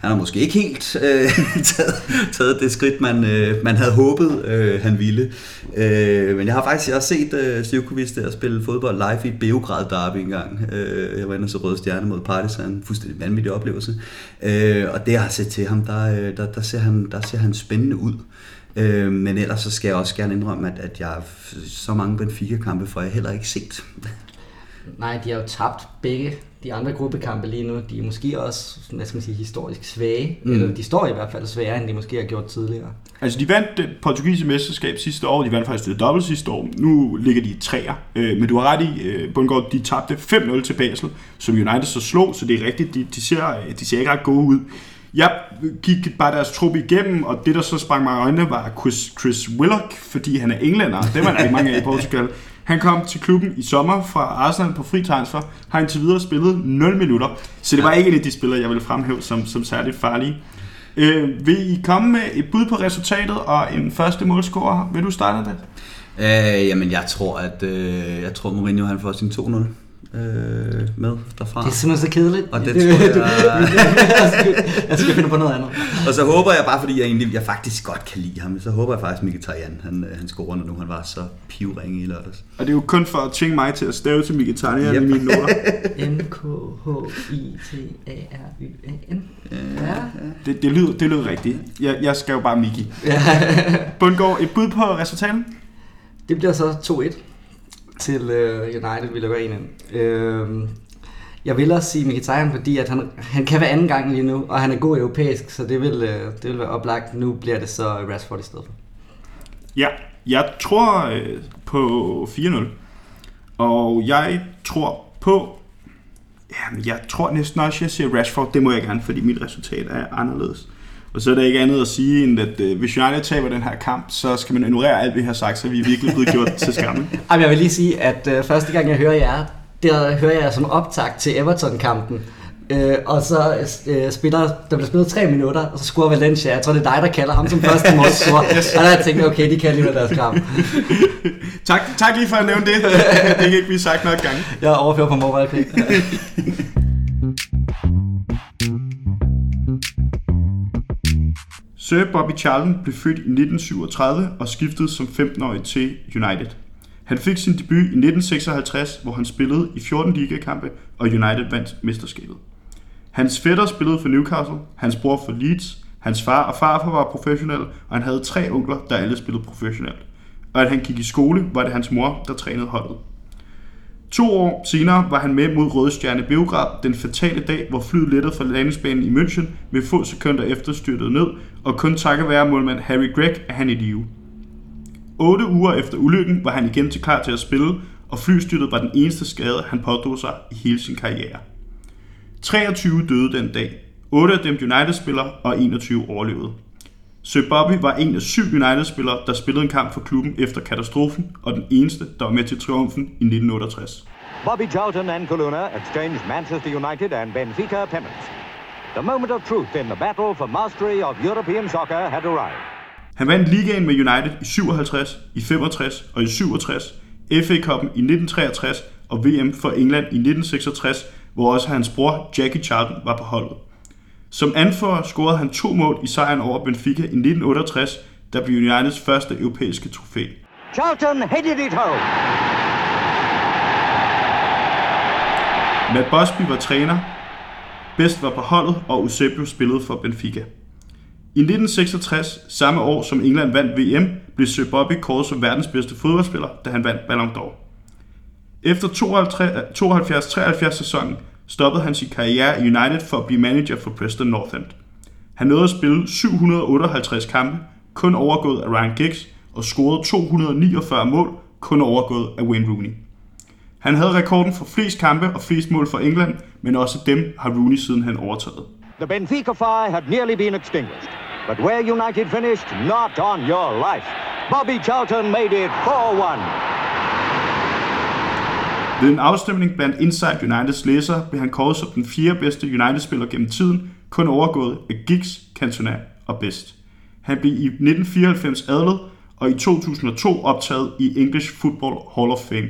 han har måske ikke helt øh, taget, taget det skridt, man, øh, man havde håbet, øh, han ville. Øh, men jeg har faktisk jeg har set øh, Sivkovic der spille fodbold live i Beograd Derby engang. Øh, jeg var inde og så Røde Stjerne mod Partizan. Fuldstændig vanvittig oplevelse. Øh, og det jeg har set til ham, der, øh, der, der, ser, han, der ser han spændende ud. Øh, men ellers så skal jeg også gerne indrømme, at, at jeg så mange Benfica-kampe får jeg heller ikke set. Nej, de har jo tabt begge de andre gruppekampe lige nu. De er måske også, hvad skal man sige, historisk svage. Mm. Eller de står i hvert fald sværere, end de måske har gjort tidligere. Altså, de vandt det portugisiske mesterskab sidste år. De vandt faktisk det dobbelt sidste år. Nu ligger de i træer. Øh, men du har ret i, øh, Bundgaard, de tabte 5-0 til Basel, som United så slog, så det er rigtigt. De, de, ser, de ser ikke ret gode ud. Jeg gik bare deres trup igennem, og det, der så sprang mig i øjnene, var Chris, Chris Willock, fordi han er englænder. Det var der ikke mange af i Portugal. Han kom til klubben i sommer fra Arsenal på fri transfer, har indtil videre spillet 0 minutter, så det var ikke en af de spillere, jeg ville fremhæve som, som særligt farlige. Øh, vil I komme med et bud på resultatet og en første målscorer? Vil du starte det? Øh, jamen, jeg tror, at øh, jeg tror, Mourinho han får sin 2-0 øh, med derfra. Det er simpelthen så kedeligt. Og det tror jeg- jeg, skal, jeg skal finde på noget andet. Og så håber jeg bare, fordi jeg egentlig jeg faktisk godt kan lide ham, så håber jeg faktisk, at Mkhitaryan, han, øh, han scorer, når nu han var så pivringe i lørdags. Og det er jo kun for at tvinge mig til at stave til Mkhitaryan yep. i mine noter. M-K-H-I-T-A-R-Y-A-N. Ja. Det, det, lyder, det lyder rigtigt. Jeg, jeg skal jo bare Miki. Bundgaard, et bud på resultatet? Det bliver så 2-1 til uh, United, vi gå en ind. Uh, jeg vil også sige Mkhitaryan, fordi at han, han kan være anden gang lige nu, og han er god europæisk, så det vil, uh, det vil være oplagt. Nu bliver det så Rashford i stedet for. Ja, jeg tror øh, på 4-0. Og jeg tror på... Jamen, jeg tror næsten også, jeg siger Rashford. Det må jeg gerne, fordi mit resultat er anderledes. Og så er der ikke andet at sige, end at øh, hvis United taber den her kamp, så skal man ignorere alt, vi har sagt, så vi er virkelig blevet gjort til skamme. Ej, jeg vil lige sige, at uh, første gang jeg hører jer, der hører jeg som optag til Everton-kampen. Uh, og så uh, spiller, der bliver spillet tre minutter, og så scorer Valencia. Jeg tror, det er dig, der kalder ham som første målscorer. Og der har jeg tænkt, okay, de kan alligevel deres kamp. tak, tak lige for at nævne det. Det kan ikke blive sagt nok gange. Jeg overfører på MobilePay. Sir Bobby Charlton blev født i 1937 og skiftede som 15-årig til United. Han fik sin debut i 1956, hvor han spillede i 14 ligakampe, og United vandt mesterskabet. Hans fætter spillede for Newcastle, hans bror for Leeds, hans far og farfar var professionelle, og han havde tre onkler, der alle spillede professionelt. Og at han gik i skole, var det hans mor, der trænede holdet. To år senere var han med mod Røde Stjerne Beograd den fatale dag, hvor flyet lettede fra landingsbanen i München med få sekunder efter styrtet ned, og kun takket være målmand Harry Gregg er han i live. 8 uger efter ulykken var han igen til klar til at spille, og flystyrtet var den eneste skade, han pådrog sig i hele sin karriere. 23 døde den dag. 8 af dem United-spillere og 21 overlevede. Sir Bobby var en af syv United-spillere, der spillede en kamp for klubben efter katastrofen, og den eneste, der var med til triumfen i 1968. Bobby Charlton and Coluna exchanged Manchester United and Benfica pennants. The moment of truth in the battle for mastery of European soccer had arrived. Han vandt ligaen med United i 57, i 65 og i 67, FA Cup'en i 1963 og VM for England i 1966, hvor også hans bror Jackie Charlton var på holdet. Som anfører scorede han to mål i sejren over Benfica i 1968, der blev Uniteds første europæiske trofæ. Charlton headed it home. Matt Busby var træner, Best var på holdet, og Eusebio spillede for Benfica. I 1966, samme år som England vandt VM, blev Sir Bobby kåret som verdens bedste fodboldspiller, da han vandt Ballon d'Or. Efter 72-73 sæsonen stoppede han sin karriere i United for at blive manager for Preston North End. Han nåede at spille 758 kampe, kun overgået af Ryan Giggs, og scorede 249 mål, kun overgået af Wayne Rooney. Han havde rekorden for flest kampe og flest mål for England, men også dem har Rooney siden han overtaget. The Benfica fire had nearly been extinguished. But where United finished, not on your life. Bobby Charlton made it 4-1. Ved en afstemning blandt Inside Uniteds læsere blev han kåret som den fjerde bedste United-spiller gennem tiden, kun overgået af Giggs, Cantona og Best. Han blev i 1994 adlet og i 2002 optaget i English Football Hall of Fame.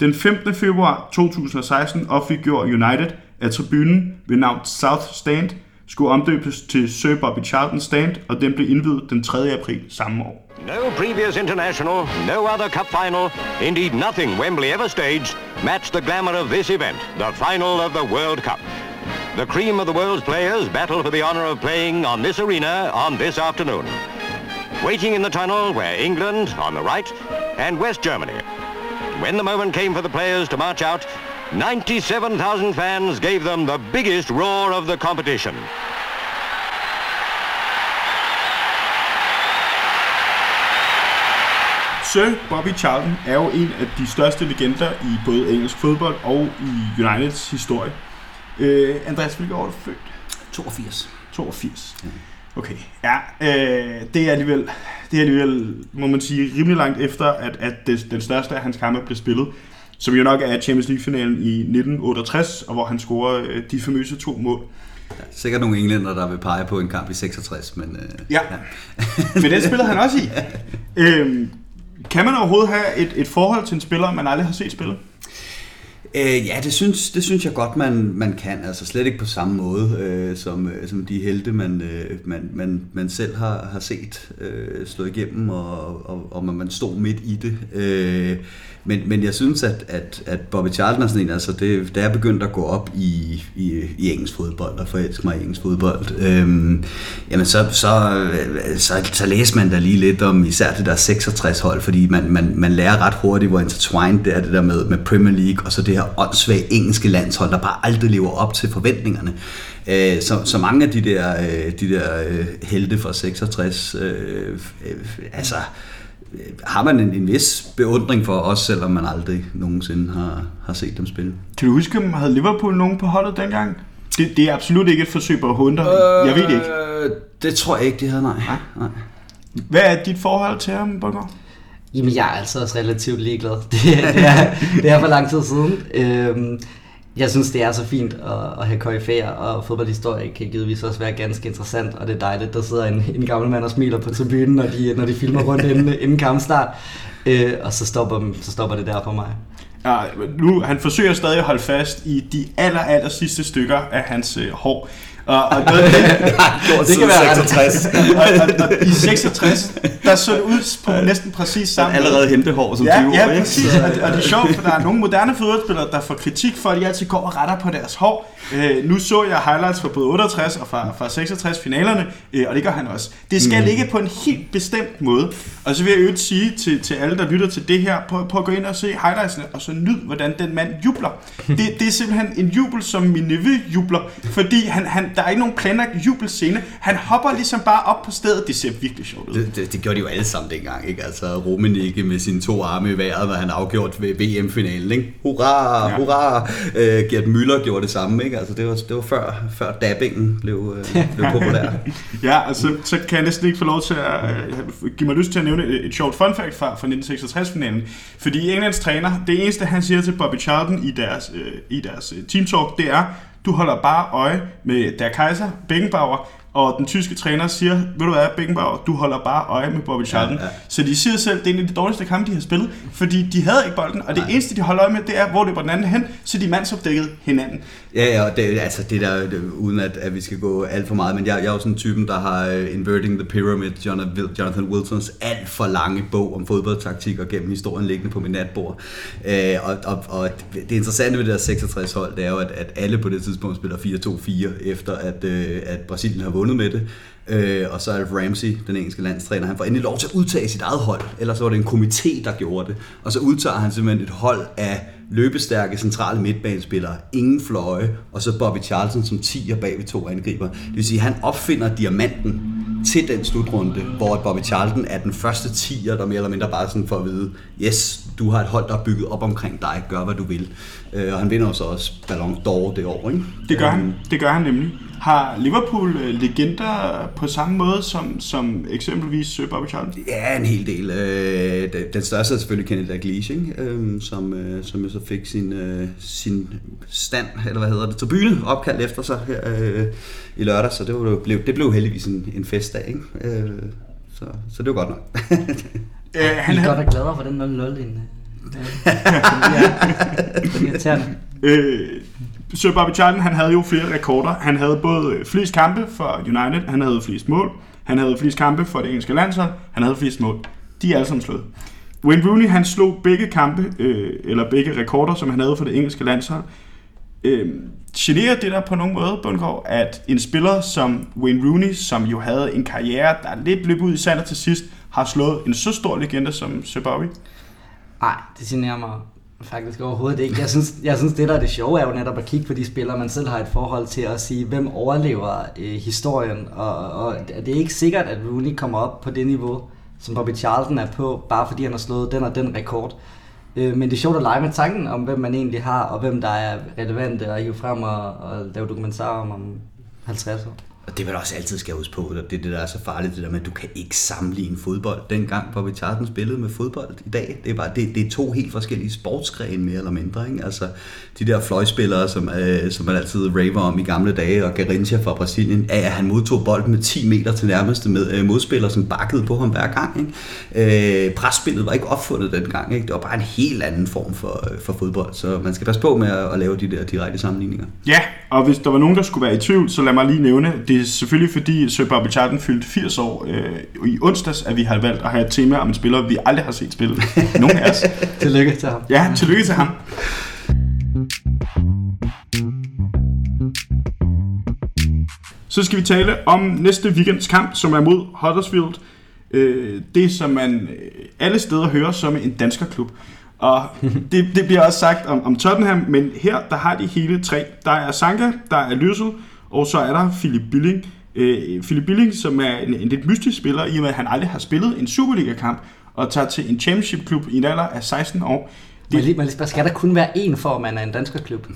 Den 15. februar 2016 offentliggjorde United, at tribunen ved navn South Stand skulle omdøbes til Sir Bobby Charlton Stand, og den blev indvidet den 3. april samme år. No previous international, no other cup final, indeed nothing Wembley ever staged, matched the glamour of this event, the final of the World Cup. The cream of the world's players battle for the honor of playing on this arena on this afternoon. Waiting in the tunnel were England on the right and West Germany. When the moment came for the players to march out, 97,000 fans gave them the biggest roar of the competition. Sir Bobby Charlton er jo en af de største legender i både engelsk fodbold og i Uniteds historie. Øh, Andreas, hvilket år er du født? 82. 82. Okay, ja, øh, det er alligevel, det er alligevel, må man sige, rimelig langt efter, at, at det, den største af hans kampe blev spillet, som jo nok er Champions League-finalen i 1968, og hvor han scorer øh, de famøse to mål. Der er sikkert nogle englænder, der vil pege på en kamp i 66, men... Øh, Ja, men den spillede han også i. Øhm, kan man overhovedet have et, et forhold til en spiller, man aldrig har set spille? Øh, ja, det synes, det synes jeg godt, man, man kan. Altså slet ikke på samme måde, øh, som, øh, som de helte, man, øh, man, man, man selv har, har set øh, slå igennem, og, og, og man, man stod midt i det. Øh, men, men jeg synes, at, at, at Bobby Charlton er sådan en, altså det, da jeg begyndte at gå op i, i, i engelsk fodbold og forelske mig i engelsk fodbold, øhm, jamen så, så, så, så læser man da lige lidt om især det der 66-hold, fordi man, man, man lærer ret hurtigt, hvor intertwined det er det der med, med Premier League, og så det her åndssvage engelske landshold, der bare aldrig lever op til forventningerne. Øh, så, så mange af de der, øh, de der øh, helte fra 66, øh, øh, altså har man en, en vis beundring for os, selvom man aldrig nogensinde har, har set dem spille. Kan du huske, om havde Liverpool nogen på holdet dengang? Det, det er absolut ikke et forsøg på at hunde dig. Jeg ved det ikke. Øh, det tror jeg ikke, de havde, nej. nej. Hvad er dit forhold til ham, Borgård? Jamen, jeg er altså også relativt ligeglad. Det, det, er, det er for lang tid siden. Øhm, jeg synes, det er så fint at, at have koryfæer, og fodboldhistorie kan givetvis også være ganske interessant, og det er dejligt, der sidder en, en gammel mand og smiler på tribunen, når de, når de filmer rundt inden, inden kampstart. Øh, og så stopper, så stopper det der for mig. Ja, nu, han forsøger stadig at holde fast i de aller, aller sidste stykker af hans øh, hår. Og, og, noget, det, det kan være ret. 66. og, og, og, i 66, der så det ud på næsten præcis samme. Allerede hentehår som 20 Ja, år, ja, ikke? præcis. Og, det- og det er sjovt, for der er nogle moderne fodboldspillere, der får kritik for, at de altid går og retter på deres hår. Øh, nu så jeg highlights fra både 68 og fra, fra 66 finalerne, øh, og det gør han også. Det skal mm. ligge på en helt bestemt måde. Og så vil jeg øvrigt sige til, til alle, der lytter til det her, prøv, prøv at gå ind og se highlightsene, og så nyd, hvordan den mand jubler. Det, det er simpelthen en jubel, som min nevø jubler, fordi han, han, der er ikke nogen planlagt jubelscene. Han hopper ligesom bare op på stedet. Det ser virkelig sjovt ud. Det, det, det gjorde de jo alle sammen dengang, ikke? Altså Rummenigge med sine to arme i vejret, hvad han afgjort ved VM-finalen, ikke? Hurra, Ja. hurra! Uh, Gert Müller gjorde det samme, ikke? Altså det var, det var før, før dabbingen blev, uh, blev populær. Ja, og så, så kan jeg næsten ikke få lov til at øh, give mig lyst til at nævne et, et sjovt fun fact fra, fra 1966-finalen. Fordi Englands træner, det eneste han siger til Bobby Charlton i deres, øh, i deres øh, team talk, det er, du holder bare øje med der Kaiser, Beckenbauer, og den tyske træner siger, ved du hvad, Beckenbauer, du holder bare øje med Bobby Charlton. Ja, ja. Så de siger selv, det er en af de dårligste kampe, de har spillet, fordi de havde ikke bolden, og det eneste, de holder øje med, det er, hvor løber den anden hen, så de mandsopdækket hinanden. Ja, ja, og det, altså det der, det, uden at, at vi skal gå alt for meget, men jeg, jeg er jo sådan en typen, der har uh, Inverting the Pyramid, Jonathan, Wil- Jonathan Wilsons alt for lange bog om fodboldtaktik og gennem historien liggende på min natbord. Uh, og, og, og det interessante ved det der 66 hold, det er jo, at, at alle på det tidspunkt spiller 4-2-4, efter at, uh, at Brasilien har vundet med det. Øh, og så Alf Ramsey, den engelske landstræner, han får endelig lov til at udtage sit eget hold. Ellers så var det en komité, der gjorde det. Og så udtager han simpelthen et hold af løbestærke centrale midtbanespillere, ingen fløje, og så Bobby Charlton som 10'er bag ved to angriber. Det vil sige, at han opfinder diamanten til den slutrunde, hvor Bobby Charlton er den første 10'er, der mere eller mindre bare sådan får at vide, yes, du har et hold, der er bygget op omkring dig, gør hvad du vil. Øh, og han vinder så også Ballon d'Or det år, ikke? Det gør Øhm, han. Det gør han nemlig. Har Liverpool øh, legender på samme måde som, som eksempelvis Sir Bobby Charlton? Ja, en hel del. Øh, den- største er selvfølgelig Kenneth Dalglish, ikke? Øhm, som, øh, som jo så fik sin, øh, sin stand, eller hvad hedder det, tribune opkaldt efter sig her øh, i lørdag, så det, var, blev, det blev heldigvis en, en festdag, ikke? Øh, så, så det var godt nok. Øh, Han han, er godt og gladere for den 0-0 end... Ja. Det er irriterende. øh, Sir Bobby Charlton, han havde jo flere rekorder. Han havde både øh, flest kampe for United, han havde flest mål, han havde flest kampe for det engelske landshold, han havde flest mål. De er alle sammen slået. Wayne Rooney, han slog begge kampe, øh, eller begge rekorder, som han havde for det engelske landshold. Øh, generer det der på nogen måde, Bundgaard, at en spiller som Wayne Rooney, som jo havde en karriere, der lidt løb ud i sandet til sidst, har slået en så stor legende som Sir Bobby? Nej, det generer mig faktisk overhovedet ikke. Jeg synes, jeg synes, det der er det sjove er jo netop at kigge på de spillere, man selv har et forhold til og sige, hvem overlever øh, historien. Og, og det er ikke sikkert, at Rooney kommer op på det niveau, som Bobby Charlton er på, bare fordi han har slået den og den rekord. Øh, men det er sjovt at lege med tanken om, hvem man egentlig har, og hvem der er relevante at hive frem og, og lave dokumentarer om om 50 år. Og det man også altid skal huske på, det er det, der er så farligt, det der med, at du kan ikke sammenligne fodbold. Dengang tager den spillede med fodbold i dag, det er, bare, det, det er to helt forskellige sportsgrene, mere eller mindre. Ikke? Altså, de der fløjspillere, som, øh, som man altid raver om i gamle dage, og Garincha fra Brasilien, at han modtog bolden med 10 meter til nærmeste med, øh, modspiller, som bakkede på ham hver gang. Ikke? Øh, presspillet var ikke opfundet dengang. Ikke? Det var bare en helt anden form for, øh, for fodbold, så man skal passe på med at, at lave de der direkte sammenligninger. Ja, og hvis der var nogen, der skulle være i tvivl, så lad mig lige nævne, det er selvfølgelig fordi Sir Bobby Charlton fyldte 80 år øh, i onsdags, at vi har valgt at have et tema om en spiller, vi aldrig har set spille. Nogen af os. Tillykke til ham. Ja, tillykke til ham. Så skal vi tale om næste weekends kamp, som er mod Huddersfield. Øh, det, som man øh, alle steder hører som en danskerklub. Og det, det bliver også sagt om, om Tottenham, men her der har de hele tre. Der er Sanka, der er Løssel, og så er der Philip Billing. Øh, Philip Billing, som er en, en lidt mystisk spiller, i og med at han aldrig har spillet en Superliga-kamp, og tager til en championship-klub i en alder af 16 år. Jeg lige spørge, skal der kun være én for, at man er en dansk klub?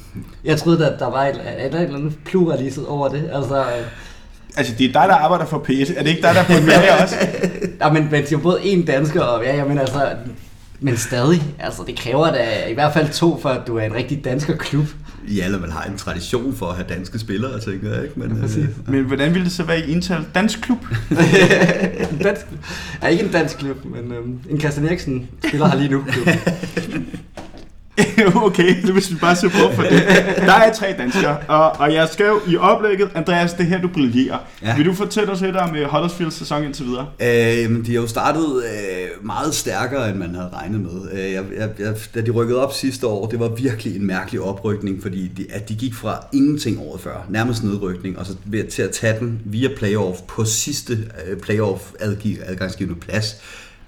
Jeg troede, at der var et, et, et eller andet pluralitet over det. Altså, øh, Altså, det er dig, der arbejder for P1. Er det ikke dig, der er på mail også? ja, men, men det er både én dansker, og ja, jamen altså, men stadig, altså det kræver da i hvert fald to, for at du er en rigtig dansker klub. Ja, eller man har en tradition for at have danske spillere, tænker jeg. Ikke? Men, præcis. øh, Men hvordan ville det så være i indtal dansk klub? en dansk klub. Ja, ikke en dansk klub, men øhm, en Christian Eriksen spiller her lige nu. Okay, så hvis vi bare ser på for det. Der er tre danskere, og, og jeg skrev i oplægget, Andreas, det er her du brillerer. Ja. Vil du fortælle os lidt om uh, Huddersfields sæson indtil videre? Øh, men de har jo startet øh, meget stærkere, end man havde regnet med. Øh, jeg, jeg, jeg, da de rykkede op sidste år, det var virkelig en mærkelig oprykning, fordi de, at de gik fra ingenting året før, nærmest nedrykning, og så ved, til at tage den via playoff på sidste øh, playoff adgivende plads.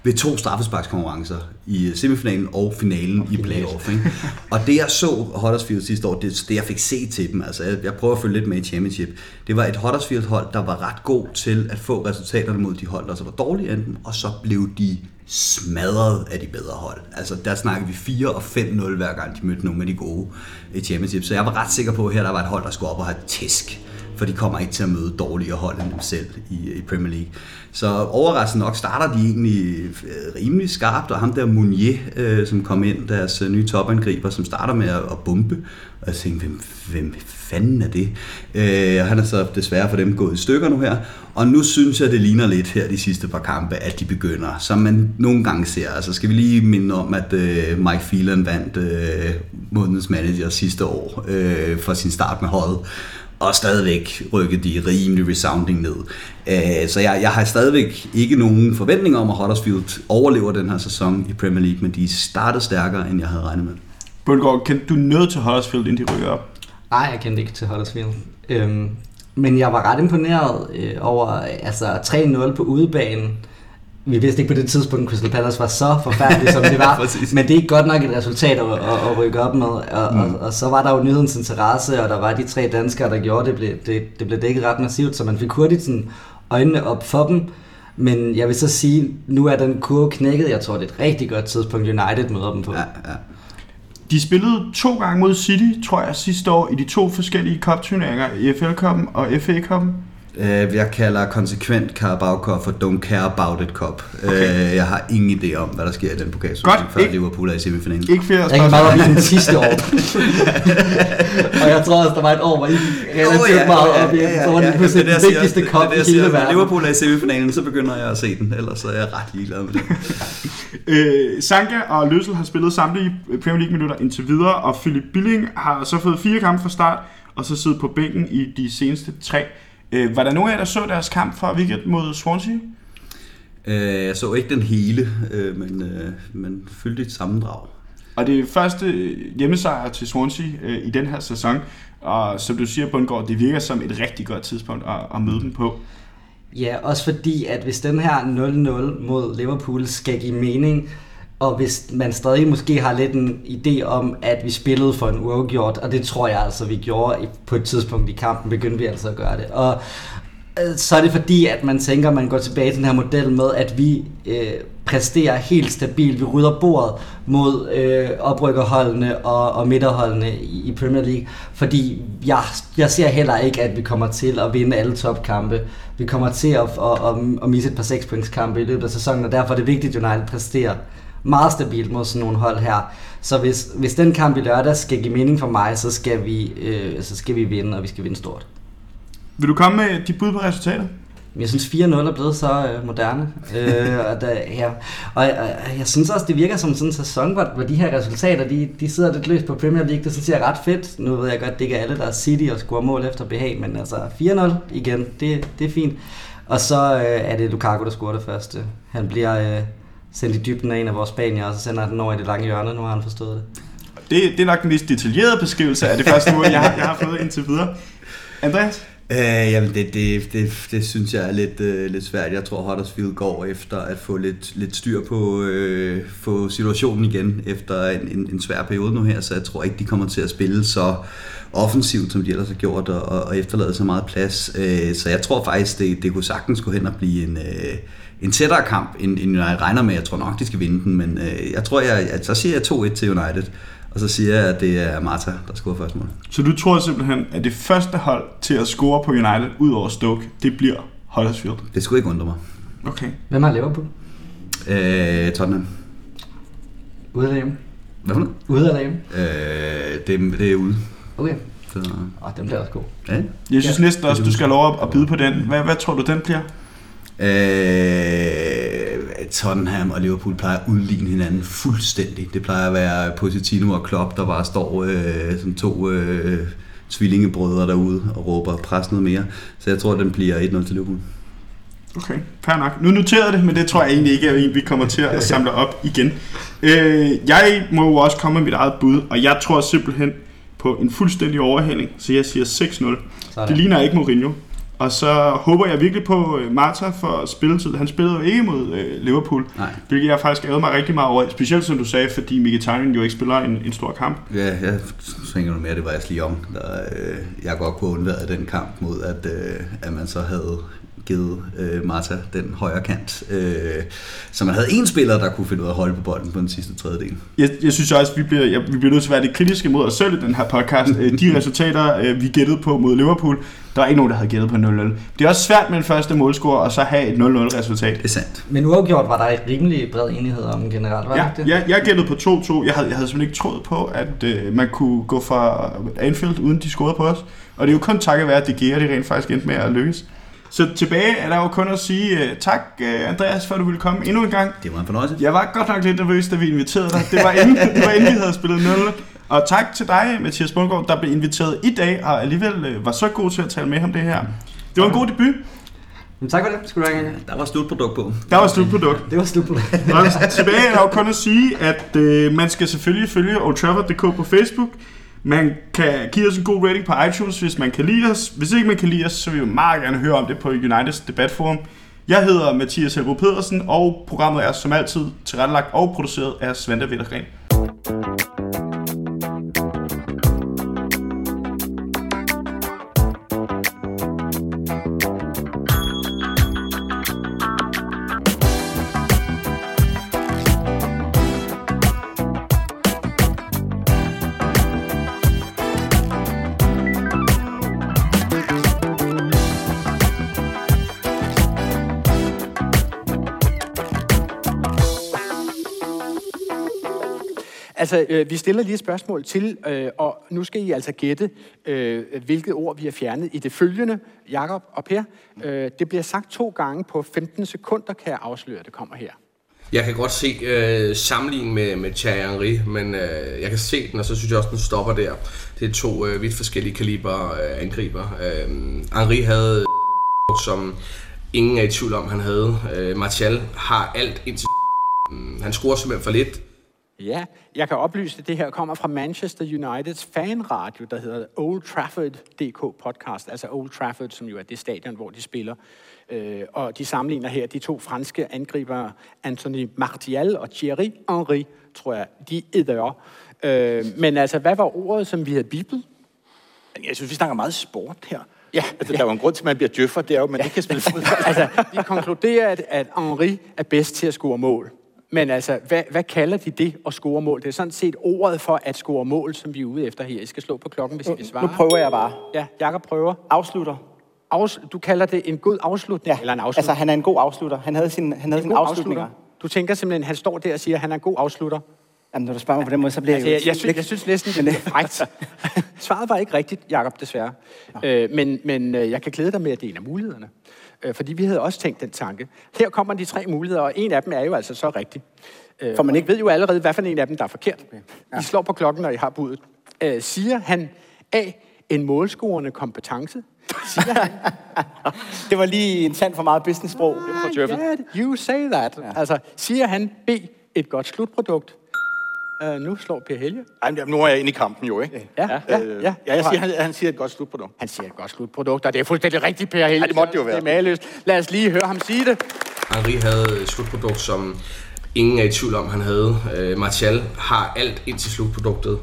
Ved to straffesparkskonkurrencer i semifinalen og finalen i playoff. Ikke? Og det jeg så Huddersfield sidste år, det, det jeg fik set til dem, altså jeg, jeg prøver at følge lidt med i championship, det var et Huddersfield hold, der var ret god til at få resultaterne mod de hold, der så var dårlige enten, og så blev de smadret af de bedre hold. Altså der snakker vi 4 og 5-0 hver gang de mødte nogle af de gode i championship. Så jeg var ret sikker på, at her der var et hold, der skulle op og have tæsk for de kommer ikke til at møde dårligere hold end dem selv i, i Premier League. Så overraskende nok starter de egentlig øh, rimelig skarpt, og ham der Munier, øh, som kom ind, deres øh, nye topangriber, som starter med at, at bombe, og jeg tænkte, hvem, hvem fanden er det? Øh, han er så desværre for dem gået i stykker nu her, og nu synes jeg, det ligner lidt her de sidste par kampe, at de begynder, som man nogle gange ser. Altså skal vi lige minde om, at øh, Mike Phelan vandt øh, månedens manager sidste år øh, for sin start med holdet, og stadigvæk rykket de rimelig resounding ned. Øh, så jeg, jeg har stadigvæk ikke nogen forventninger om, at Huddersfield overlever den her sæson i Premier League, men de er startet stærkere, end jeg havde regnet med. Bundgaard, kendte du noget til Huddersfield, inden de rykker op? Nej, jeg kendte ikke til Huddersfield. Øhm, men jeg var ret imponeret øh, over altså 3-0 på udebanen. Vi vidste ikke på det tidspunkt, at Crystal Palace var så forfærdelig, som det var. men det er ikke godt nok et resultat at, at, at rykke op med. Og, mm. og, og, så var der jo nyhedens interesse, og der var de tre danskere, der gjorde det. Blev, det, det blev dækket ret massivt, så man fik hurtigt sådan øjnene op for dem. Men jeg vil så sige, nu er den kurve knækket. Jeg tror, det er et rigtig godt tidspunkt, United møder dem på. Ja, ja. De spillede to gange mod City, tror jeg, sidste år i de to forskellige cup-turneringer, EFL-cupen og FA-cupen. Uh, jeg kalder konsekvent Carabao Cup for Don't Care About It Cup. Okay. Uh, jeg har ingen idé om, hvad der sker i den pokalsæson, før ikke, Liverpool er i semifinalen. Ikke flere spørgsmål. Jeg kan bare op i den sidste år. og jeg tror også, der var et år, hvor I relativt oh, ja, meget op i ja, ja, Så var det pludselig den vigtigste cup i hele verden. Liverpool er i semifinalen, så begynder jeg at se den. Ellers er jeg ret ligeglad med det. øh, Sanka og Løssel har spillet samtlige Premier League-minutter indtil videre, og Philip Billing har så fået fire kampe fra start, og så siddet på bænken i de seneste tre. Øh, var der nogen af jer, der så deres kamp fra weekend mod Swansea? Øh, jeg så ikke den hele, øh, men, øh, men følte et sammendrag. Og det er første hjemmesejr til Swansea øh, i den her sæson, og som du siger, Bundgaard, det virker som et rigtig godt tidspunkt at, at møde dem på. Ja, også fordi, at hvis den her 0-0 mod Liverpool skal give mening, og hvis man stadig måske har lidt en idé om, at vi spillede for en uafgjort, og det tror jeg altså, vi gjorde på et tidspunkt i kampen, begyndte vi altså at gøre det. Og øh, så er det fordi, at man tænker, at man går tilbage til den her model med, at vi øh, præsterer helt stabilt. Vi rydder bordet mod øh, oprykkerholdene og, og midterholdene i, i Premier League. Fordi jeg, jeg ser heller ikke, at vi kommer til at vinde alle topkampe. Vi kommer til at, at, at, at misse et par sekspointskampe i løbet af sæsonen, og derfor er det vigtigt, at United præsterer meget stabilt mod sådan nogle hold her. Så hvis, hvis den kamp i lørdag skal give mening for mig, så skal vi, øh, så skal vi vinde, og vi skal vinde stort. Vil du komme med dit bud på resultatet? Jeg synes 4-0 er blevet så øh, moderne. øh, og, der, ja. og jeg, jeg synes også, det virker som sådan en sæson, hvor, hvor de her resultater, de, de sidder lidt løst på Premier League. Det synes jeg er ret fedt. Nu ved jeg godt, det ikke er alle, der er City og scorer mål efter behag, men altså 4-0 igen, det, det er fint. Og så øh, er det Lukaku, der scorer det første. Han bliver... Øh, sendt i dybden af en af vores spanier, og så sender den over i det lange hjørne. Nu har han forstået det. Det, det er nok den mest detaljerede beskrivelse af det første mål, jeg har, jeg har fået indtil videre. Andreas? Øh, jamen det, det, det, det synes jeg er lidt, øh, lidt svært. Jeg tror Huddersfield går efter at få lidt, lidt styr på øh, få situationen igen efter en, en, en svær periode nu her, så jeg tror ikke, de kommer til at spille så offensivt, som de ellers har gjort, og, og efterlade så meget plads. Øh, så jeg tror faktisk, det, det kunne sagtens gå hen og blive en... Øh, en tættere kamp, end, end jeg regner med. Jeg tror nok, de skal vinde den, men øh, jeg tror, jeg, at så siger jeg 2-1 til United. Og så siger jeg, at det er Marta, der scorer første mål. Så du tror simpelthen, at det første hold til at score på United, ud over Stoke, det bliver Huddersfield? Det skulle ikke undre mig. Okay. Hvem har Liverpool? Øh, Tottenham. Ude eller hjemme? Hvad for noget? Ude eller hjemme? Øh, det, det er ude. Okay. Så... Oh, den bliver også god. Ja. Jeg synes ja. næsten også, du skal lov at byde på den. Hvad, hvad tror du, den bliver? Øh, Tottenham og Liverpool plejer at udligne hinanden fuldstændig. Det plejer at være Pochettino og Klopp, der bare står øh, som to øh, tvillingebrødre derude og råber pres noget mere. Så jeg tror, den bliver 1-0 til Liverpool. Okay, fair nok. Nu noterede det, men det tror jeg egentlig ikke, at vi kommer til at samle op igen. Øh, jeg må jo også komme med mit eget bud, og jeg tror simpelthen på en fuldstændig overhældning, så jeg siger 6-0. Det ligner ikke Mourinho. Og så håber jeg virkelig på øh, Marta for spilletid. Han spillede jo ikke mod øh, Liverpool, Nej. hvilket jeg faktisk ærede mig rigtig meget over. Specielt som du sagde, fordi Mkhitaryan jo ikke spiller en, en stor kamp. Ja, jeg tænker nu mere, det var Ashley Young, der øh, jeg godt kunne undvære den kamp mod, at, øh, at man så havde givet øh, Marta den højre kant. Øh, så man havde en spiller, der kunne finde ud af at holde på bolden på den sidste tredjedel. Jeg, jeg synes også, at vi bliver, jeg, vi bliver nødt til at være lidt kritiske mod os selv i den her podcast. Øh, De resultater, øh, vi gættede på mod Liverpool, der var ikke nogen, der havde gættet på 0-0. Det er også svært med en første målscore, og så have et 0-0 resultat. Det er sandt. Men uafgjort var der et rimelig bred enighed om generelt, var Ja, det ikke det? jeg, gættede på 2-2. Jeg havde, jeg havde simpelthen ikke troet på, at øh, man kunne gå fra Anfield, uden de scorede på os. Og det er jo kun takket være, at det Gea, det rent faktisk endte med at lykkes. Så tilbage er der jo kun at sige uh, tak, uh, Andreas, for at du ville komme endnu en gang. Det var en fornøjelse. Jeg var godt nok lidt nervøs, da vi inviterede dig. Det var inden, det var inden vi havde spillet 0. Og tak til dig, Mathias Bundgaard, der blev inviteret i dag, og alligevel øh, var så god til at tale med om det her. Det var en god debut. Men tak for det. Skal du have en? Der var slutprodukt på. Der var slutprodukt. Det var slut på det. Og tilbage er der jo kun at sige, at øh, man skal selvfølgelig følge oldtrafford.dk på Facebook. Man kan give os en god rating på iTunes, hvis man kan lide os. Hvis ikke man kan lide os, så vil vi meget gerne høre om det på Uniteds debatforum. Jeg hedder Mathias Helbo Pedersen, og programmet er som altid tilrettelagt og produceret af Svante Vettergren. Altså, øh, vi stiller lige et spørgsmål til, øh, og nu skal I altså gætte, øh, hvilket ord vi har fjernet i det følgende, Jakob og Per. Øh, det bliver sagt to gange på 15 sekunder, kan jeg afsløre, det kommer her. Jeg kan godt se øh, sammenligningen med, med Thierry Henry, men øh, jeg kan se den, og så synes jeg også, den stopper der. Det er to øh, vidt forskellige kaliber øh, angriber. Øh, Henri havde som ingen er i tvivl om, han havde. Øh, Martial har alt indtil mm, Han scorer simpelthen for lidt. Ja, jeg kan oplyse, at det her kommer fra Manchester Uniteds fanradio, der hedder Old Trafford.dk podcast, altså Old Trafford, som jo er det stadion, hvor de spiller. Øh, og de sammenligner her de to franske angriber, Anthony Martial og Thierry Henry, tror jeg, de er øh, Men altså, hvad var ordet, som vi havde biblet? Jeg synes, vi snakker meget sport her. Ja, Altså, der er jo en grund til, at man bliver djøffer, det er jo, at man ikke kan spille fodbold. altså, de konkluderer, at, at Henri er bedst til at score mål. Men altså, hvad, hvad kalder de det at score mål? Det er sådan set ordet for at score mål, som vi er ude efter her. I skal slå på klokken, hvis I vil svare. Nu prøver jeg bare. Ja, Jakob prøver. Afslutter. Afs- du kalder det en god afslutning? Ja, Eller en afslutning? altså han er en god afslutter. Han havde sin, han havde en sin afslutninger. afslutter. Du tænker simpelthen, han står der og siger, at han er en god afslutter? Jamen, når du spørger mig på den måde, så bliver Altså, jeg jeg, jo... jeg, synes, jeg synes næsten, det er frækt. Svaret var ikke rigtigt, Jakob, desværre. Øh, men men øh, jeg kan glæde dig med, at det er en af mulighederne. Øh, fordi vi havde også tænkt den tanke. Her kommer de tre muligheder, og en af dem er jo altså så rigtig. Øh, For man ikke- ved jo allerede, hvad for en af dem, der er forkert. Ja. I slår på klokken, når I har budet. Øh, siger han A, en målscorende kompetence? Siger han, Det var lige en tand for meget business-sprog get it. You say that. Ja. Altså, siger han B, et godt slutprodukt? Uh, nu slår Per Helge. Ej, men nu er jeg inde i kampen jo, ikke? Ja, ja, ja. Øh, ja. ja jeg siger, han, han siger et godt slutprodukt. Han siger et godt slutprodukt, og det er fuldstændig rigtigt, Per Helge. Ja, det måtte det jo være. Det er mageløst. Lad os lige høre ham sige det. Henry havde et slutprodukt, som ingen er i tvivl om, han havde. Øh, Martial har alt indtil slutproduktet.